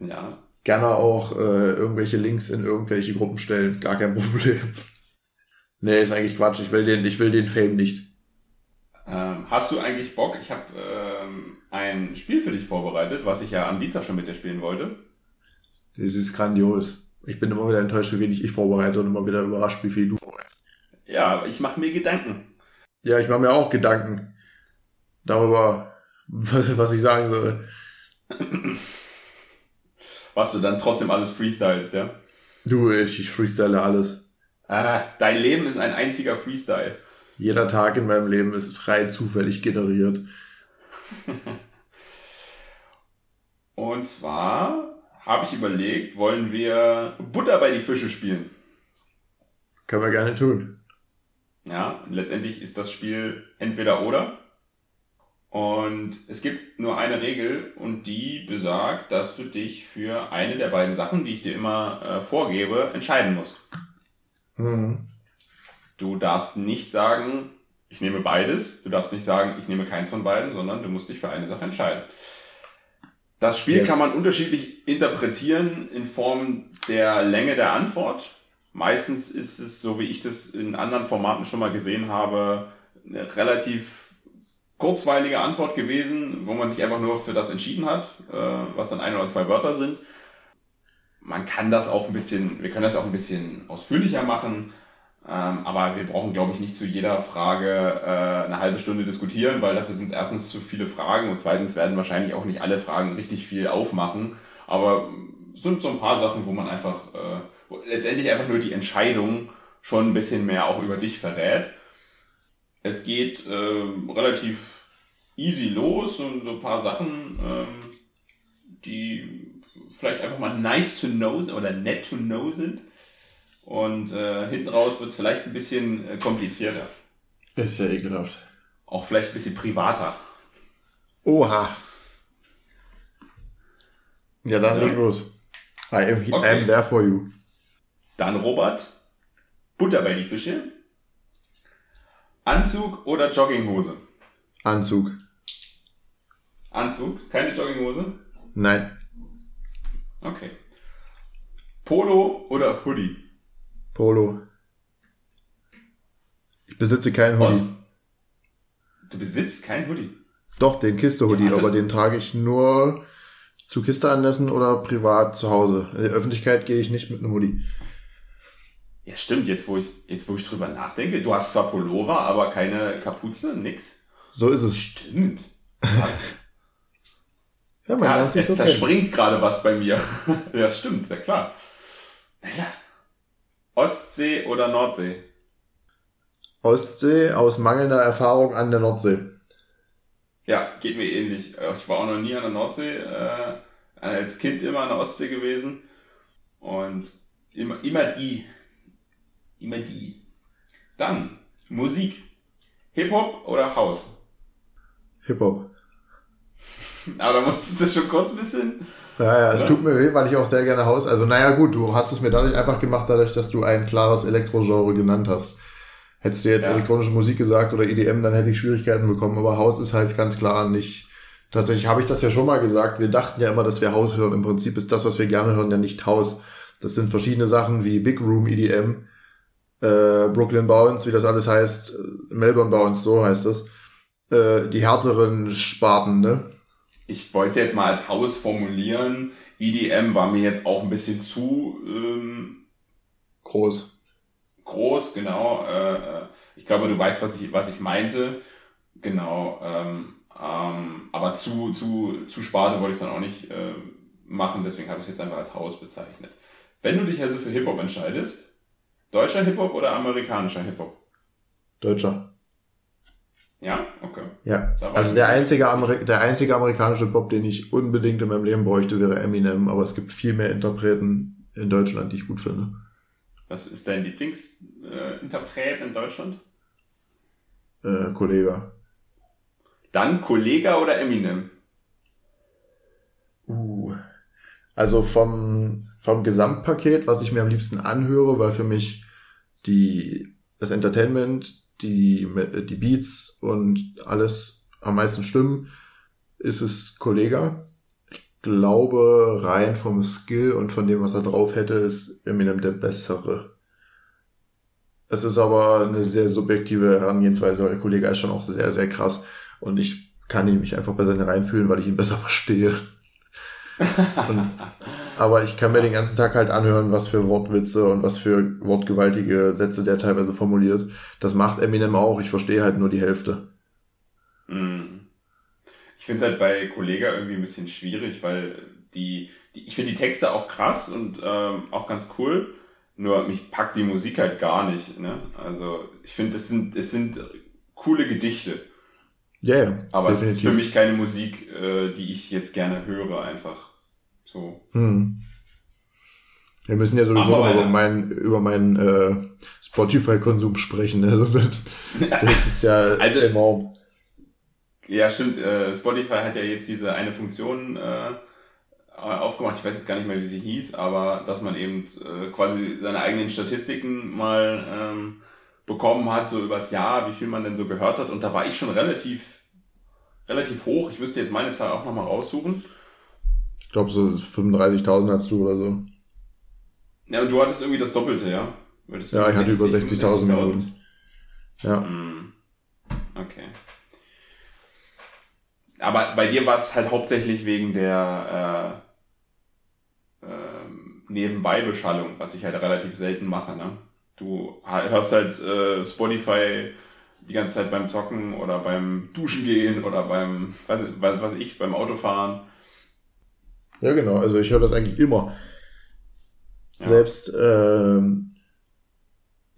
A: Ja.
B: Gerne auch äh, irgendwelche Links in irgendwelche Gruppen stellen. Gar kein Problem. Nee, ist eigentlich Quatsch. Ich will den, ich will den Fame nicht.
A: Ähm, hast du eigentlich Bock? Ich habe ähm, ein Spiel für dich vorbereitet, was ich ja am Dienstag schon mit dir spielen wollte.
B: Das ist grandios. Ich bin immer wieder enttäuscht, wie wenig ich vorbereite und immer wieder überrascht, wie viel du vorbereitest.
A: Ja, ich mache mir Gedanken.
B: Ja, ich mache mir auch Gedanken darüber, was, was ich sagen soll.
A: Was du dann trotzdem alles freestylst, ja?
B: Du, ich, ich freestyle alles.
A: Ah, dein Leben ist ein einziger Freestyle.
B: Jeder Tag in meinem Leben ist rein zufällig generiert.
A: Und zwar habe ich überlegt, wollen wir Butter bei die Fische spielen?
B: Können wir gerne tun.
A: Ja, letztendlich ist das Spiel entweder oder. Und es gibt nur eine Regel und die besagt, dass du dich für eine der beiden Sachen, die ich dir immer äh, vorgebe, entscheiden musst.
B: Mhm.
A: Du darfst nicht sagen, ich nehme beides. Du darfst nicht sagen, ich nehme keins von beiden, sondern du musst dich für eine Sache entscheiden. Das Spiel yes. kann man unterschiedlich interpretieren in Form der Länge der Antwort. Meistens ist es, so wie ich das in anderen Formaten schon mal gesehen habe, relativ kurzweilige Antwort gewesen, wo man sich einfach nur für das entschieden hat, äh, was dann ein oder zwei Wörter sind. Man kann das auch ein bisschen, wir können das auch ein bisschen ausführlicher machen, ähm, aber wir brauchen, glaube ich, nicht zu jeder Frage äh, eine halbe Stunde diskutieren, weil dafür sind es erstens zu viele Fragen und zweitens werden wahrscheinlich auch nicht alle Fragen richtig viel aufmachen. Aber sind so ein paar Sachen, wo man einfach äh, wo letztendlich einfach nur die Entscheidung schon ein bisschen mehr auch über dich verrät. Es geht äh, relativ easy los und so ein paar Sachen, ähm, die vielleicht einfach mal nice to know oder net to know sind. Und äh, hinten raus wird es vielleicht ein bisschen äh, komplizierter.
B: Ist ja ekelhaft.
A: Auch vielleicht ein bisschen privater.
B: Oha. Ja, dann leg los. I am, okay. I am there for you.
A: Dann Robert. Butter bei die Fische. Anzug oder Jogginghose?
B: Anzug.
A: Anzug? Keine Jogginghose?
B: Nein.
A: Okay. Polo oder Hoodie?
B: Polo. Ich besitze keinen Hoodie. Ost.
A: Du besitzt keinen Hoodie?
B: Doch, den Kiste-Hoodie, ja, aber den trage ich nur zu Kisteanlässen oder privat zu Hause. In der Öffentlichkeit gehe ich nicht mit einem Hoodie.
A: Ja, stimmt, jetzt wo ich, jetzt wo ich drüber nachdenke, du hast zwar Pullover, aber keine Kapuze, nix.
B: So ist es.
A: Stimmt. Was?
B: ja, man
A: ja, es, es zerspringt gerade was bei mir. ja, stimmt, ja klar. Na klar. Ostsee oder Nordsee?
B: Ostsee aus mangelnder Erfahrung an der Nordsee.
A: Ja, geht mir ähnlich. Ich war auch noch nie an der Nordsee. Äh, als Kind immer an der Ostsee gewesen. Und immer, immer die. Immer die. Dann Musik. Hip-Hop oder House?
B: Hip-Hop.
A: Aber da musstest du schon kurz ein bisschen
B: ja, ja, es ja. tut mir weh, weil ich auch sehr gerne Haus. Also, naja, gut, du hast es mir dadurch einfach gemacht, dadurch, dass du ein klares Elektrogenre genannt hast. Hättest du jetzt ja. elektronische Musik gesagt oder EDM, dann hätte ich Schwierigkeiten bekommen. Aber Haus ist halt ganz klar nicht. Tatsächlich habe ich das ja schon mal gesagt. Wir dachten ja immer, dass wir Haus hören. Im Prinzip ist das, was wir gerne hören, ja nicht Haus. Das sind verschiedene Sachen wie Big Room EDM, äh, Brooklyn Bounce, wie das alles heißt, Melbourne Bounce, so heißt das. Äh, die härteren Sparten, ne?
A: ich wollte es jetzt mal als Haus formulieren. EDM war mir jetzt auch ein bisschen zu ähm,
B: groß.
A: Groß, genau. Äh, äh, ich glaube, du weißt, was ich, was ich meinte. Genau. Ähm, ähm, aber zu, zu, zu Sparte wollte ich es dann auch nicht äh, machen, deswegen habe ich es jetzt einfach als Haus bezeichnet. Wenn du dich also für Hip-Hop entscheidest, deutscher Hip-Hop oder amerikanischer Hip-Hop?
B: Deutscher.
A: Ja, okay.
B: Ja, also der einzige, Ameri der einzige amerikanische Pop, den ich unbedingt in meinem Leben bräuchte, wäre Eminem, aber es gibt viel mehr Interpreten in Deutschland, die ich gut finde.
A: Was ist dein Lieblingsinterpret äh, in Deutschland?
B: Äh, Kollega.
A: Dann Kollega oder Eminem?
B: Uh. Also vom, vom Gesamtpaket, was ich mir am liebsten anhöre, weil für mich die, das Entertainment die, die Beats und alles am meisten stimmen, ist es Kollega. Ich glaube, rein vom Skill und von dem, was er drauf hätte, ist Eminem der bessere. Es ist aber eine sehr subjektive Herangehensweise, weil der Kollege ist schon auch sehr, sehr krass. Und ich kann ihn mich einfach besser reinfühlen, weil ich ihn besser verstehe. und aber ich kann mir den ganzen Tag halt anhören, was für Wortwitze und was für wortgewaltige Sätze der teilweise formuliert. Das macht Eminem auch, ich verstehe halt nur die Hälfte.
A: Hm. Ich finde es halt bei Kollega irgendwie ein bisschen schwierig, weil die, die ich finde die Texte auch krass und ähm, auch ganz cool, nur mich packt die Musik halt gar nicht. Ne? Also ich finde, es sind, es sind coole Gedichte.
B: Ja, yeah,
A: Aber definitiv. es ist für mich keine Musik, äh, die ich jetzt gerne höre, einfach. So. Hm.
B: Wir müssen ja sowieso noch über meinen, über meinen äh, Spotify-Konsum sprechen. Ne? Das, das ist ja also, enorm.
A: Ja, stimmt. Äh, Spotify hat ja jetzt diese eine Funktion äh, aufgemacht. Ich weiß jetzt gar nicht mehr, wie sie hieß, aber dass man eben äh, quasi seine eigenen Statistiken mal ähm, bekommen hat, so übers Jahr, wie viel man denn so gehört hat. Und da war ich schon relativ, relativ hoch. Ich müsste jetzt meine Zahl auch nochmal raussuchen.
B: Ich glaube, so 35.000 hast du oder so.
A: Ja, und du hattest irgendwie das Doppelte, ja?
B: ja, ich hatte über 60.000 60
A: Ja. Hm. Okay. Aber bei dir war es halt hauptsächlich wegen der äh, äh, Nebenbeibeschallung, was ich halt relativ selten mache. Ne? Du hörst halt äh, Spotify die ganze Zeit beim Zocken oder beim Duschen gehen oder beim, was, was, was ich, beim Autofahren.
B: Ja, genau. Also ich höre das eigentlich immer. Ja. Selbst ähm,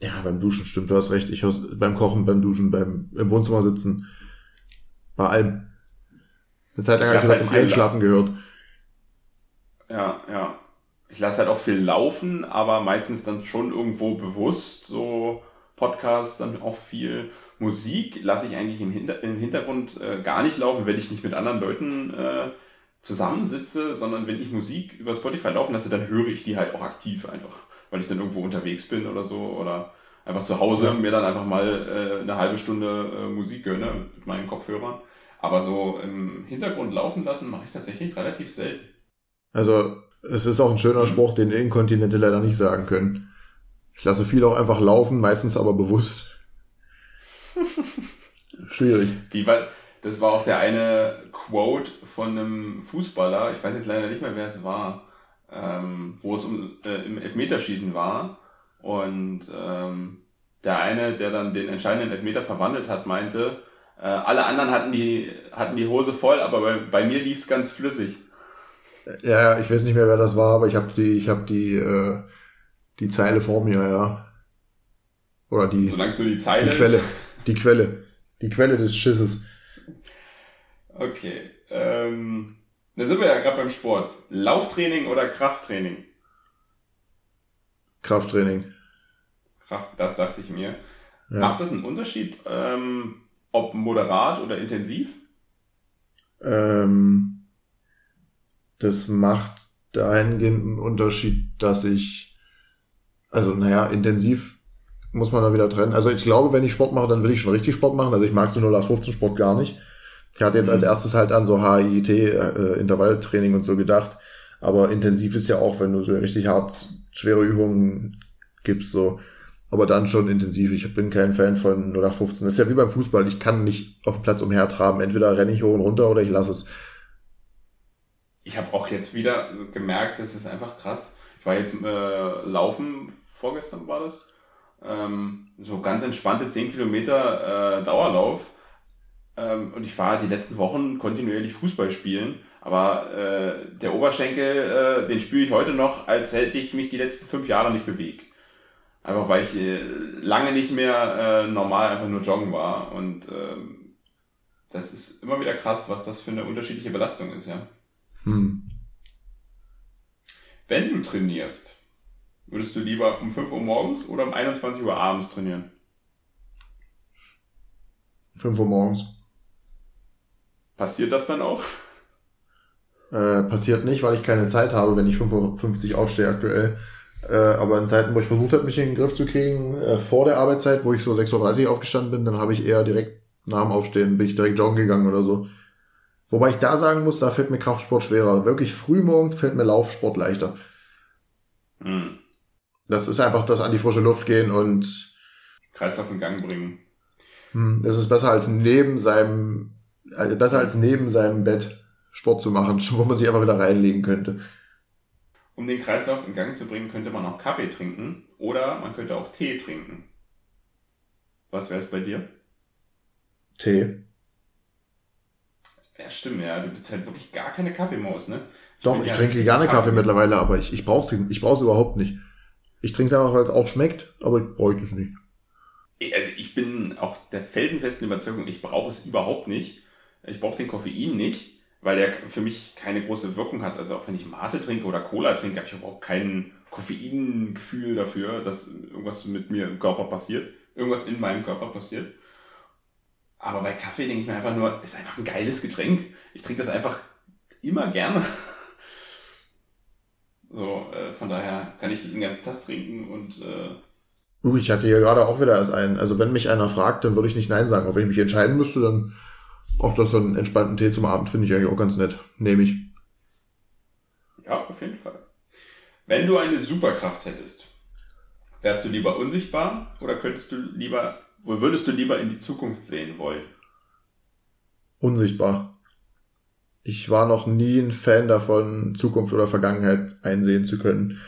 B: ja, beim Duschen stimmt, du hast recht. Ich höre beim Kochen, beim Duschen, beim im Wohnzimmer sitzen. Bei allem. Eine Zeit lang habe ich halt zum Einschlafen gehört.
A: Ja, ja ich lasse halt auch viel laufen, aber meistens dann schon irgendwo bewusst so Podcasts, dann auch viel Musik lasse ich eigentlich im, Hinter im Hintergrund äh, gar nicht laufen, wenn ich nicht mit anderen Leuten äh, zusammensitze, sondern wenn ich Musik über Spotify laufen lasse, dann höre ich die halt auch aktiv einfach, weil ich dann irgendwo unterwegs bin oder so oder einfach zu Hause ja. mir dann einfach mal äh, eine halbe Stunde äh, Musik gönne mit meinen Kopfhörern. Aber so im Hintergrund laufen lassen mache ich tatsächlich relativ selten.
B: Also es ist auch ein schöner Spruch, den Inkontinente leider nicht sagen können. Ich lasse viel auch einfach laufen, meistens aber bewusst. Schwierig.
A: Wie war, das war auch der eine Quote von einem Fußballer, ich weiß jetzt leider nicht mehr, wer es war, ähm, wo es um, äh, im Elfmeterschießen war. Und ähm, der eine, der dann den entscheidenden Elfmeter verwandelt hat, meinte, äh, alle anderen hatten die, hatten die Hose voll, aber bei, bei mir lief es ganz flüssig.
B: Ja, ich weiß nicht mehr, wer das war, aber ich habe die, ich habe die, äh, die Zeile vor mir, ja. Oder die.
A: Solange es nur die Zeile
B: die Quelle, ist. Die Quelle. Die Quelle des Schisses.
A: Okay. Ähm, da sind wir ja gerade beim Sport. Lauftraining oder Krafttraining?
B: Krafttraining.
A: Kraft, das dachte ich mir. Ja. Macht das einen Unterschied, ähm, ob moderat oder intensiv?
B: Ähm, das macht dahingehend einen Unterschied, dass ich, also naja, intensiv muss man da wieder trennen. Also ich glaube, wenn ich Sport mache, dann will ich schon richtig Sport machen. Also ich mag so 0815 Sport gar nicht. Ich hatte jetzt als mhm. erstes halt an so HIIT, äh, Intervalltraining und so gedacht. Aber intensiv ist ja auch, wenn du so richtig hart schwere Übungen gibst, so. Aber dann schon intensiv. Ich bin kein Fan von 0815. Das ist ja wie beim Fußball. Ich kann nicht auf Platz umhertraben. Entweder renne ich hoch und runter oder ich lasse es
A: ich habe auch jetzt wieder gemerkt, das ist einfach krass. Ich war jetzt äh, laufen, vorgestern war das. Ähm, so ganz entspannte 10 Kilometer äh, Dauerlauf. Ähm, und ich war die letzten Wochen kontinuierlich Fußball spielen. Aber äh, der Oberschenkel, äh, den spüre ich heute noch, als hätte ich mich die letzten fünf Jahre nicht bewegt. Einfach weil ich äh, lange nicht mehr äh, normal einfach nur joggen war. Und ähm, das ist immer wieder krass, was das für eine unterschiedliche Belastung ist, ja. Hm. Wenn du trainierst, würdest du lieber um 5 Uhr morgens oder um 21 Uhr abends trainieren?
B: 5 Uhr morgens.
A: Passiert das dann auch?
B: Äh, passiert nicht, weil ich keine Zeit habe, wenn ich 5.50 Uhr aufstehe aktuell. Äh, aber in Zeiten, wo ich versucht habe, mich in den Griff zu kriegen, äh, vor der Arbeitszeit, wo ich so 6.30 Uhr aufgestanden bin, dann habe ich eher direkt nach dem Aufstehen, bin ich direkt joggen gegangen oder so. Wobei ich da sagen muss, da fällt mir Kraftsport schwerer. Wirklich früh morgens fällt mir Laufsport leichter. Mhm. Das ist einfach das an die frische Luft gehen und
A: Kreislauf in Gang bringen.
B: Hm, das ist besser als neben seinem, besser als neben seinem Bett Sport zu machen, wo man sich einfach wieder reinlegen könnte.
A: Um den Kreislauf in Gang zu bringen, könnte man auch Kaffee trinken oder man könnte auch Tee trinken. Was wäre es bei dir?
B: Tee.
A: Ja, stimmt, ja. Du bist halt wirklich gar keine Kaffeemaus, ne?
B: Ich Doch, ich trinke gerne Kaffee, Kaffee, mittlerweile, aber ich, ich brauche es ich brauch's überhaupt nicht. Ich trinke es einfach, weil es auch schmeckt, aber ich brauche es nicht.
A: Also ich bin auch der felsenfesten Überzeugung, ich brauche es überhaupt nicht. Ich brauche den Koffein nicht, weil der für mich keine große Wirkung hat. Also auch wenn ich Mate trinke oder Cola trinke, habe ich überhaupt kein Koffeingefühl dafür, dass irgendwas mit mir im Körper passiert. Irgendwas in meinem Körper passiert. Aber bei Kaffee denke ich mir einfach nur, ist einfach ein geiles Getränk. Ich trinke das einfach immer gerne. So, äh, von daher kann ich den ganzen Tag trinken und äh,
B: Uh, ich hatte hier gerade auch wieder erst einen. Also wenn mich einer fragt, dann würde ich nicht Nein sagen. Aber wenn ich mich entscheiden müsste, dann auch das so einen entspannten Tee zum Abend finde ich eigentlich auch ganz nett. Nehme ich.
A: Ja, auf jeden Fall. Wenn du eine Superkraft hättest, wärst du lieber unsichtbar oder könntest du lieber, wo würdest du lieber in die Zukunft sehen wollen?
B: Unsichtbar. Ich war noch nie ein Fan davon, Zukunft oder Vergangenheit einsehen zu können.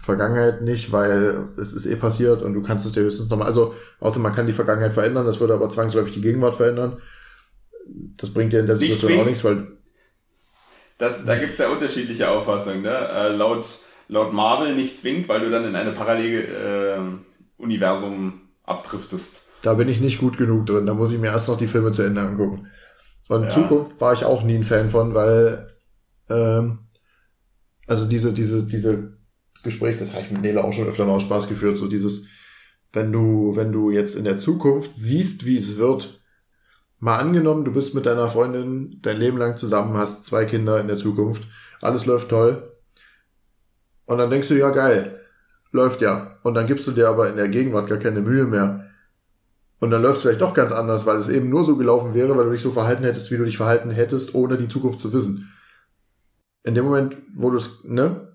B: Vergangenheit nicht, weil es ist eh passiert und du kannst es dir höchstens nochmal, also außer man kann die Vergangenheit verändern, das würde aber zwangsläufig die Gegenwart verändern. Das bringt dir in der Situation auch nichts, weil.
A: Das, da gibt es ja unterschiedliche Auffassungen. Ne? Äh, laut, laut Marvel nicht zwingt, weil du dann in eine parallele äh, Universum abdriftest.
B: Da bin ich nicht gut genug drin. Da muss ich mir erst noch die Filme zu Ende angucken. Und ja. Zukunft war ich auch nie ein Fan von, weil ähm, also diese, diese, diese Gespräch, das habe ich mit Nele auch schon öfter mal aus Spaß geführt, so dieses, wenn du, wenn du jetzt in der Zukunft siehst, wie es wird, mal angenommen, du bist mit deiner Freundin dein Leben lang zusammen, hast zwei Kinder in der Zukunft, alles läuft toll. Und dann denkst du, ja geil, läuft ja. Und dann gibst du dir aber in der Gegenwart gar keine Mühe mehr. Und dann läuft es vielleicht doch ganz anders, weil es eben nur so gelaufen wäre, weil du dich so verhalten hättest, wie du dich verhalten hättest, ohne die Zukunft zu wissen. In dem Moment, wo du es, ne?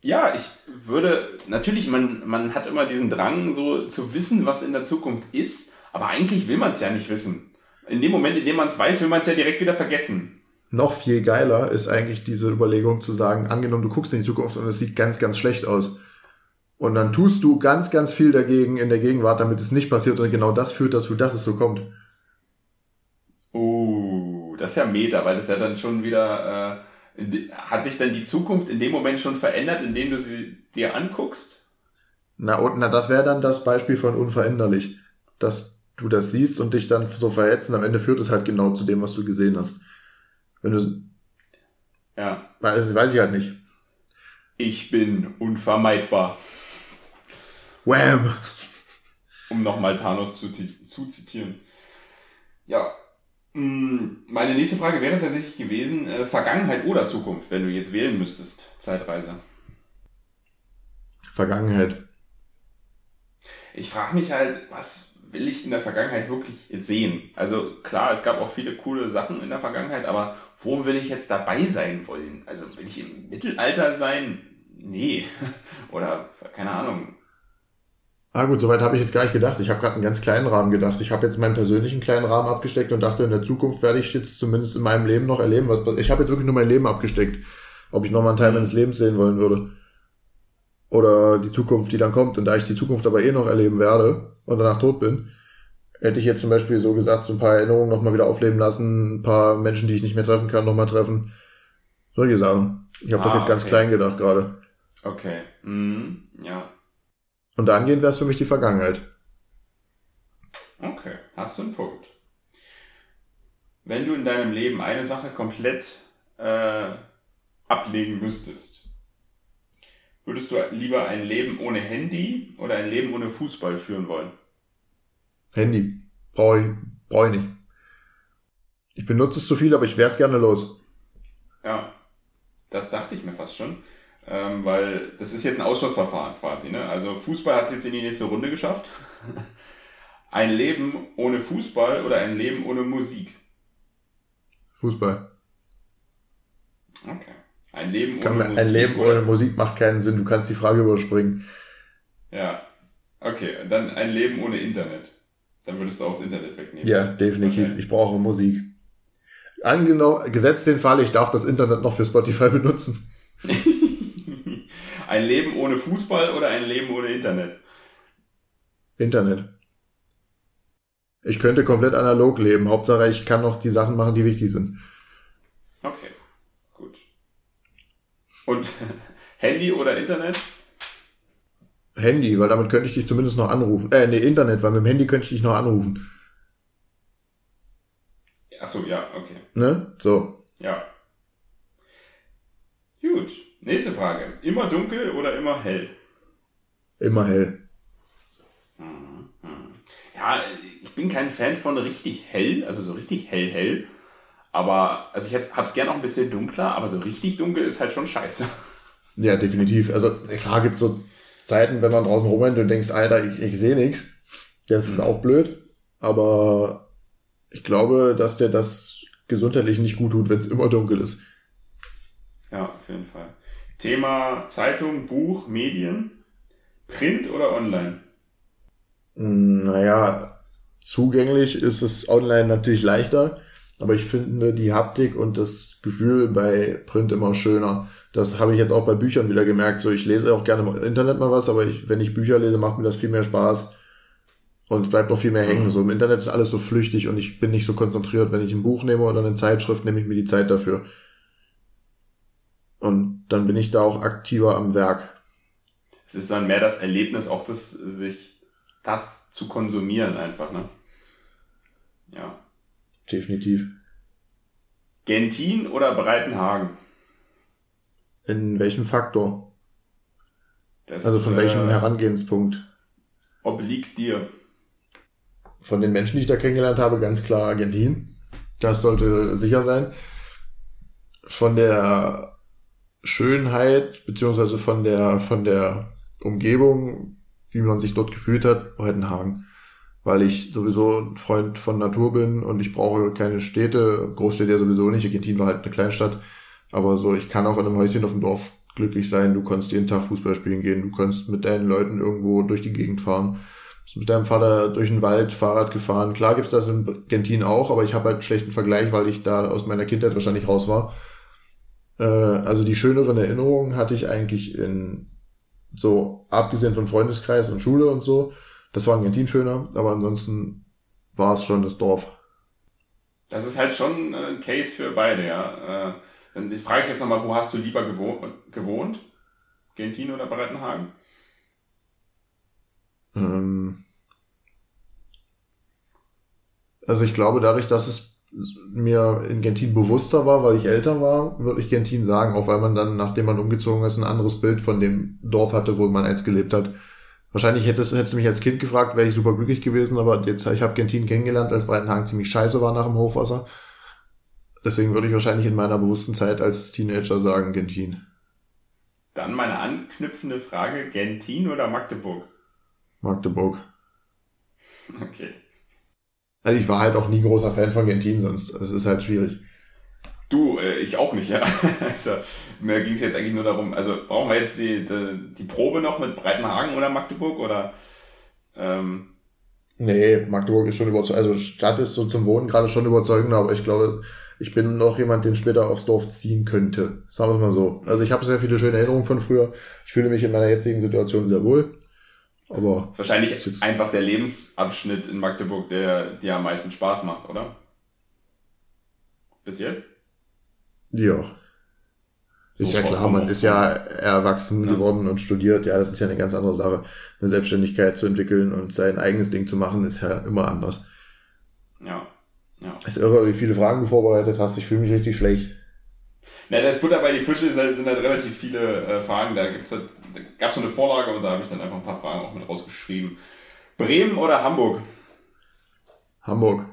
A: Ja, ich würde, natürlich, man, man hat immer diesen Drang, so zu wissen, was in der Zukunft ist, aber eigentlich will man es ja nicht wissen. In dem Moment, in dem man es weiß, will man es ja direkt wieder vergessen.
B: Noch viel geiler ist eigentlich diese Überlegung zu sagen, angenommen, du guckst in die Zukunft und es sieht ganz, ganz schlecht aus. Und dann tust du ganz, ganz viel dagegen in der Gegenwart, damit es nicht passiert und genau das führt dazu, dass es so kommt.
A: Uh, das ist ja Meta, weil das ja dann schon wieder... Äh hat sich dann die Zukunft in dem Moment schon verändert, indem du sie dir anguckst?
B: Na, und, na das wäre dann das Beispiel von unveränderlich. Dass du das siehst und dich dann so verhältst und am Ende führt es halt genau zu dem, was du gesehen hast. Wenn du.
A: Ja.
B: Weiß, weiß ich halt nicht.
A: Ich bin unvermeidbar.
B: Wham!
A: Um nochmal Thanos zu, zu zitieren. Ja, Mm, meine nächste Frage wäre tatsächlich gewesen, äh, Vergangenheit oder Zukunft, wenn du jetzt wählen müsstest, Zeitreise.
B: Vergangenheit.
A: Ich frage mich halt, was will ich in der Vergangenheit wirklich sehen? Also klar, es gab auch viele coole Sachen in der Vergangenheit, aber wo will ich jetzt dabei sein wollen? Also will ich im Mittelalter sein? Nee. Oder keine Ahnung,
B: Ah gut, soweit habe ich jetzt gar nicht gedacht. Ich habe gerade einen ganz kleinen Rahmen gedacht. Ich habe jetzt meinen persönlichen kleinen Rahmen abgesteckt und dachte, in der Zukunft werde ich jetzt zumindest in meinem Leben noch erleben, was Ich habe jetzt wirklich nur mein Leben abgesteckt, ob ich noch mal einen Teil meines Lebens sehen wollen würde. Oder die Zukunft, die dann kommt. Und da ich die Zukunft aber eh noch erleben werde und danach tot bin, hätte ich jetzt zum Beispiel so gesagt, so ein paar Erinnerungen noch mal wieder aufleben lassen, ein paar Menschen, die ich nicht mehr treffen kann, noch mal treffen. Solche Sachen. Ich habe ah, das jetzt ganz okay. klein gedacht gerade.
A: Okay. Mhm. Ja.
B: Und angehend wäre es für mich die Vergangenheit.
A: Okay, hast du einen Punkt. Wenn du in deinem Leben eine Sache komplett äh, ablegen müsstest, würdest du lieber ein Leben ohne Handy oder ein Leben ohne Fußball führen wollen?
B: Handy. Brauche ich, brauch ich nicht. Ich benutze es zu viel, aber ich wäre es gerne los.
A: Ja, das dachte ich mir fast schon ähm, weil das ist jetzt ein Ausschlussverfahren quasi. Ne? Also Fußball hat es jetzt in die nächste Runde geschafft. ein Leben ohne Fußball oder ein Leben ohne Musik?
B: Fußball.
A: Okay. Ein Leben
B: ohne Musik. Ein Leben ohne Musik macht keinen Sinn. Du kannst die Frage überspringen.
A: Ja. Okay. Und dann ein Leben ohne Internet. Dann würdest du auch das Internet wegnehmen.
B: Ja, definitiv. Ich brauche Musik. Angenommen, gesetzt den Fall, ich darf das Internet noch für Spotify benutzen.
A: Ein Leben ohne Fußball oder ein Leben ohne Internet?
B: Internet. Ich könnte komplett analog leben. Hauptsache, ich kann noch die Sachen machen, die wichtig sind.
A: Okay, gut. Und Handy oder Internet?
B: Handy, weil damit könnte ich dich zumindest noch anrufen. Äh, nee, Internet, weil mit dem Handy könnte ich dich noch anrufen.
A: Achso, ja, okay.
B: Ne? So.
A: Ja. Gut. Nächste Frage. Immer dunkel oder immer hell?
B: Immer hell.
A: Mhm, mhm. Ja, ich bin kein Fan von richtig hell, also so richtig hell, hell. Aber, also ich hab's gern auch ein bisschen dunkler, aber so richtig dunkel ist halt schon scheiße.
B: Ja, definitiv. Also klar gibt es so Zeiten, wenn man draußen rumrennt und denkst, Alter, ich, ich sehe nichts. Das ist auch blöd. Aber ich glaube, dass der das gesundheitlich nicht gut tut, wenn es immer dunkel ist.
A: Ja, auf jeden Fall. Thema Zeitung, Buch, Medien, Print oder online?
B: Hm, naja, zugänglich ist es online natürlich leichter, aber ich finde die Haptik und das Gefühl bei Print immer schöner. Das habe ich jetzt auch bei Büchern wieder gemerkt. So, ich lese auch gerne im Internet mal was, aber ich, wenn ich Bücher lese, macht mir das viel mehr Spaß und bleibt noch viel mehr hängen. Mhm. So im Internet ist alles so flüchtig und ich bin nicht so konzentriert. Wenn ich ein Buch nehme oder eine Zeitschrift, nehme ich mir die Zeit dafür. Und dann bin ich da auch aktiver am Werk.
A: Es ist dann mehr das Erlebnis, auch das, sich das zu konsumieren einfach, ne? Ja.
B: Definitiv.
A: Gentin oder Breitenhagen?
B: In welchem Faktor? Das, also von äh, welchem Herangehenspunkt?
A: Obliegt dir.
B: Von den Menschen, die ich da kennengelernt habe, ganz klar Argentin. Das sollte sicher sein. Von der Schönheit, beziehungsweise von der, von der Umgebung, wie man sich dort gefühlt hat, Breitenhagen. Weil ich sowieso ein Freund von Natur bin und ich brauche keine Städte, Großstädte ja sowieso nicht. Argentin war halt eine Kleinstadt aber so, ich kann auch in einem Häuschen auf dem Dorf glücklich sein. Du kannst jeden Tag Fußball spielen gehen. Du kannst mit deinen Leuten irgendwo durch die Gegend fahren. Bist mit deinem Vater durch den Wald Fahrrad gefahren. Klar gibt's das in Gentin auch, aber ich habe halt einen schlechten Vergleich, weil ich da aus meiner Kindheit wahrscheinlich raus war. Äh, also die schöneren Erinnerungen hatte ich eigentlich in so, abgesehen von Freundeskreis und Schule und so. Das war in Gentin schöner, aber ansonsten war es schon das Dorf.
A: Das ist halt schon ein Case für beide, ja. Äh, dann frage ich jetzt nochmal, wo hast du lieber gewohnt? Gentin oder Breitenhagen?
B: Ähm also ich glaube, dadurch, dass es mir in Gentin bewusster war, weil ich älter war, würde ich Gentin sagen, auch weil man dann, nachdem man umgezogen ist, ein anderes Bild von dem Dorf hatte, wo man einst gelebt hat. Wahrscheinlich hättest, hättest du mich als Kind gefragt, wäre ich super glücklich gewesen, aber jetzt, ich habe Gentin kennengelernt, als Breitenhagen ziemlich scheiße war nach dem Hochwasser. Deswegen würde ich wahrscheinlich in meiner bewussten Zeit als Teenager sagen Gentin.
A: Dann meine anknüpfende Frage, Gentin oder Magdeburg?
B: Magdeburg.
A: Okay.
B: Also ich war halt auch nie großer Fan von Gentin, sonst es ist halt schwierig.
A: Du, äh, ich auch nicht, ja. Also, mir ging es jetzt eigentlich nur darum, also brauchen wir jetzt die, die, die Probe noch mit Breitenhagen oder Magdeburg oder ähm,
B: Nee, Magdeburg ist schon überzeugend. Also Stadt ist so zum Wohnen gerade schon überzeugender, aber ich glaube, ich bin noch jemand, den später aufs Dorf ziehen könnte. Sagen wir es mal so. Also ich habe sehr viele schöne Erinnerungen von früher. Ich fühle mich in meiner jetzigen Situation sehr wohl. Aber
A: ist wahrscheinlich ist einfach der Lebensabschnitt in Magdeburg, der dir am meisten Spaß macht, oder? Bis jetzt?
B: Ja. Ist so ja klar, man ist ja erwachsen ja. geworden und studiert. Ja, das ist ja eine ganz andere Sache. Eine Selbstständigkeit zu entwickeln und sein eigenes Ding zu machen, ist ja immer anders.
A: Ja. Ja.
B: Es ist irre, wie viele Fragen du vorbereitet hast. Ich fühle mich richtig schlecht.
A: Na, das Butter bei die Fische sind halt, sind halt relativ viele äh, Fragen. Da, gibt's halt, da gab es so eine Vorlage und da habe ich dann einfach ein paar Fragen auch mit rausgeschrieben. Bremen oder Hamburg?
B: Hamburg.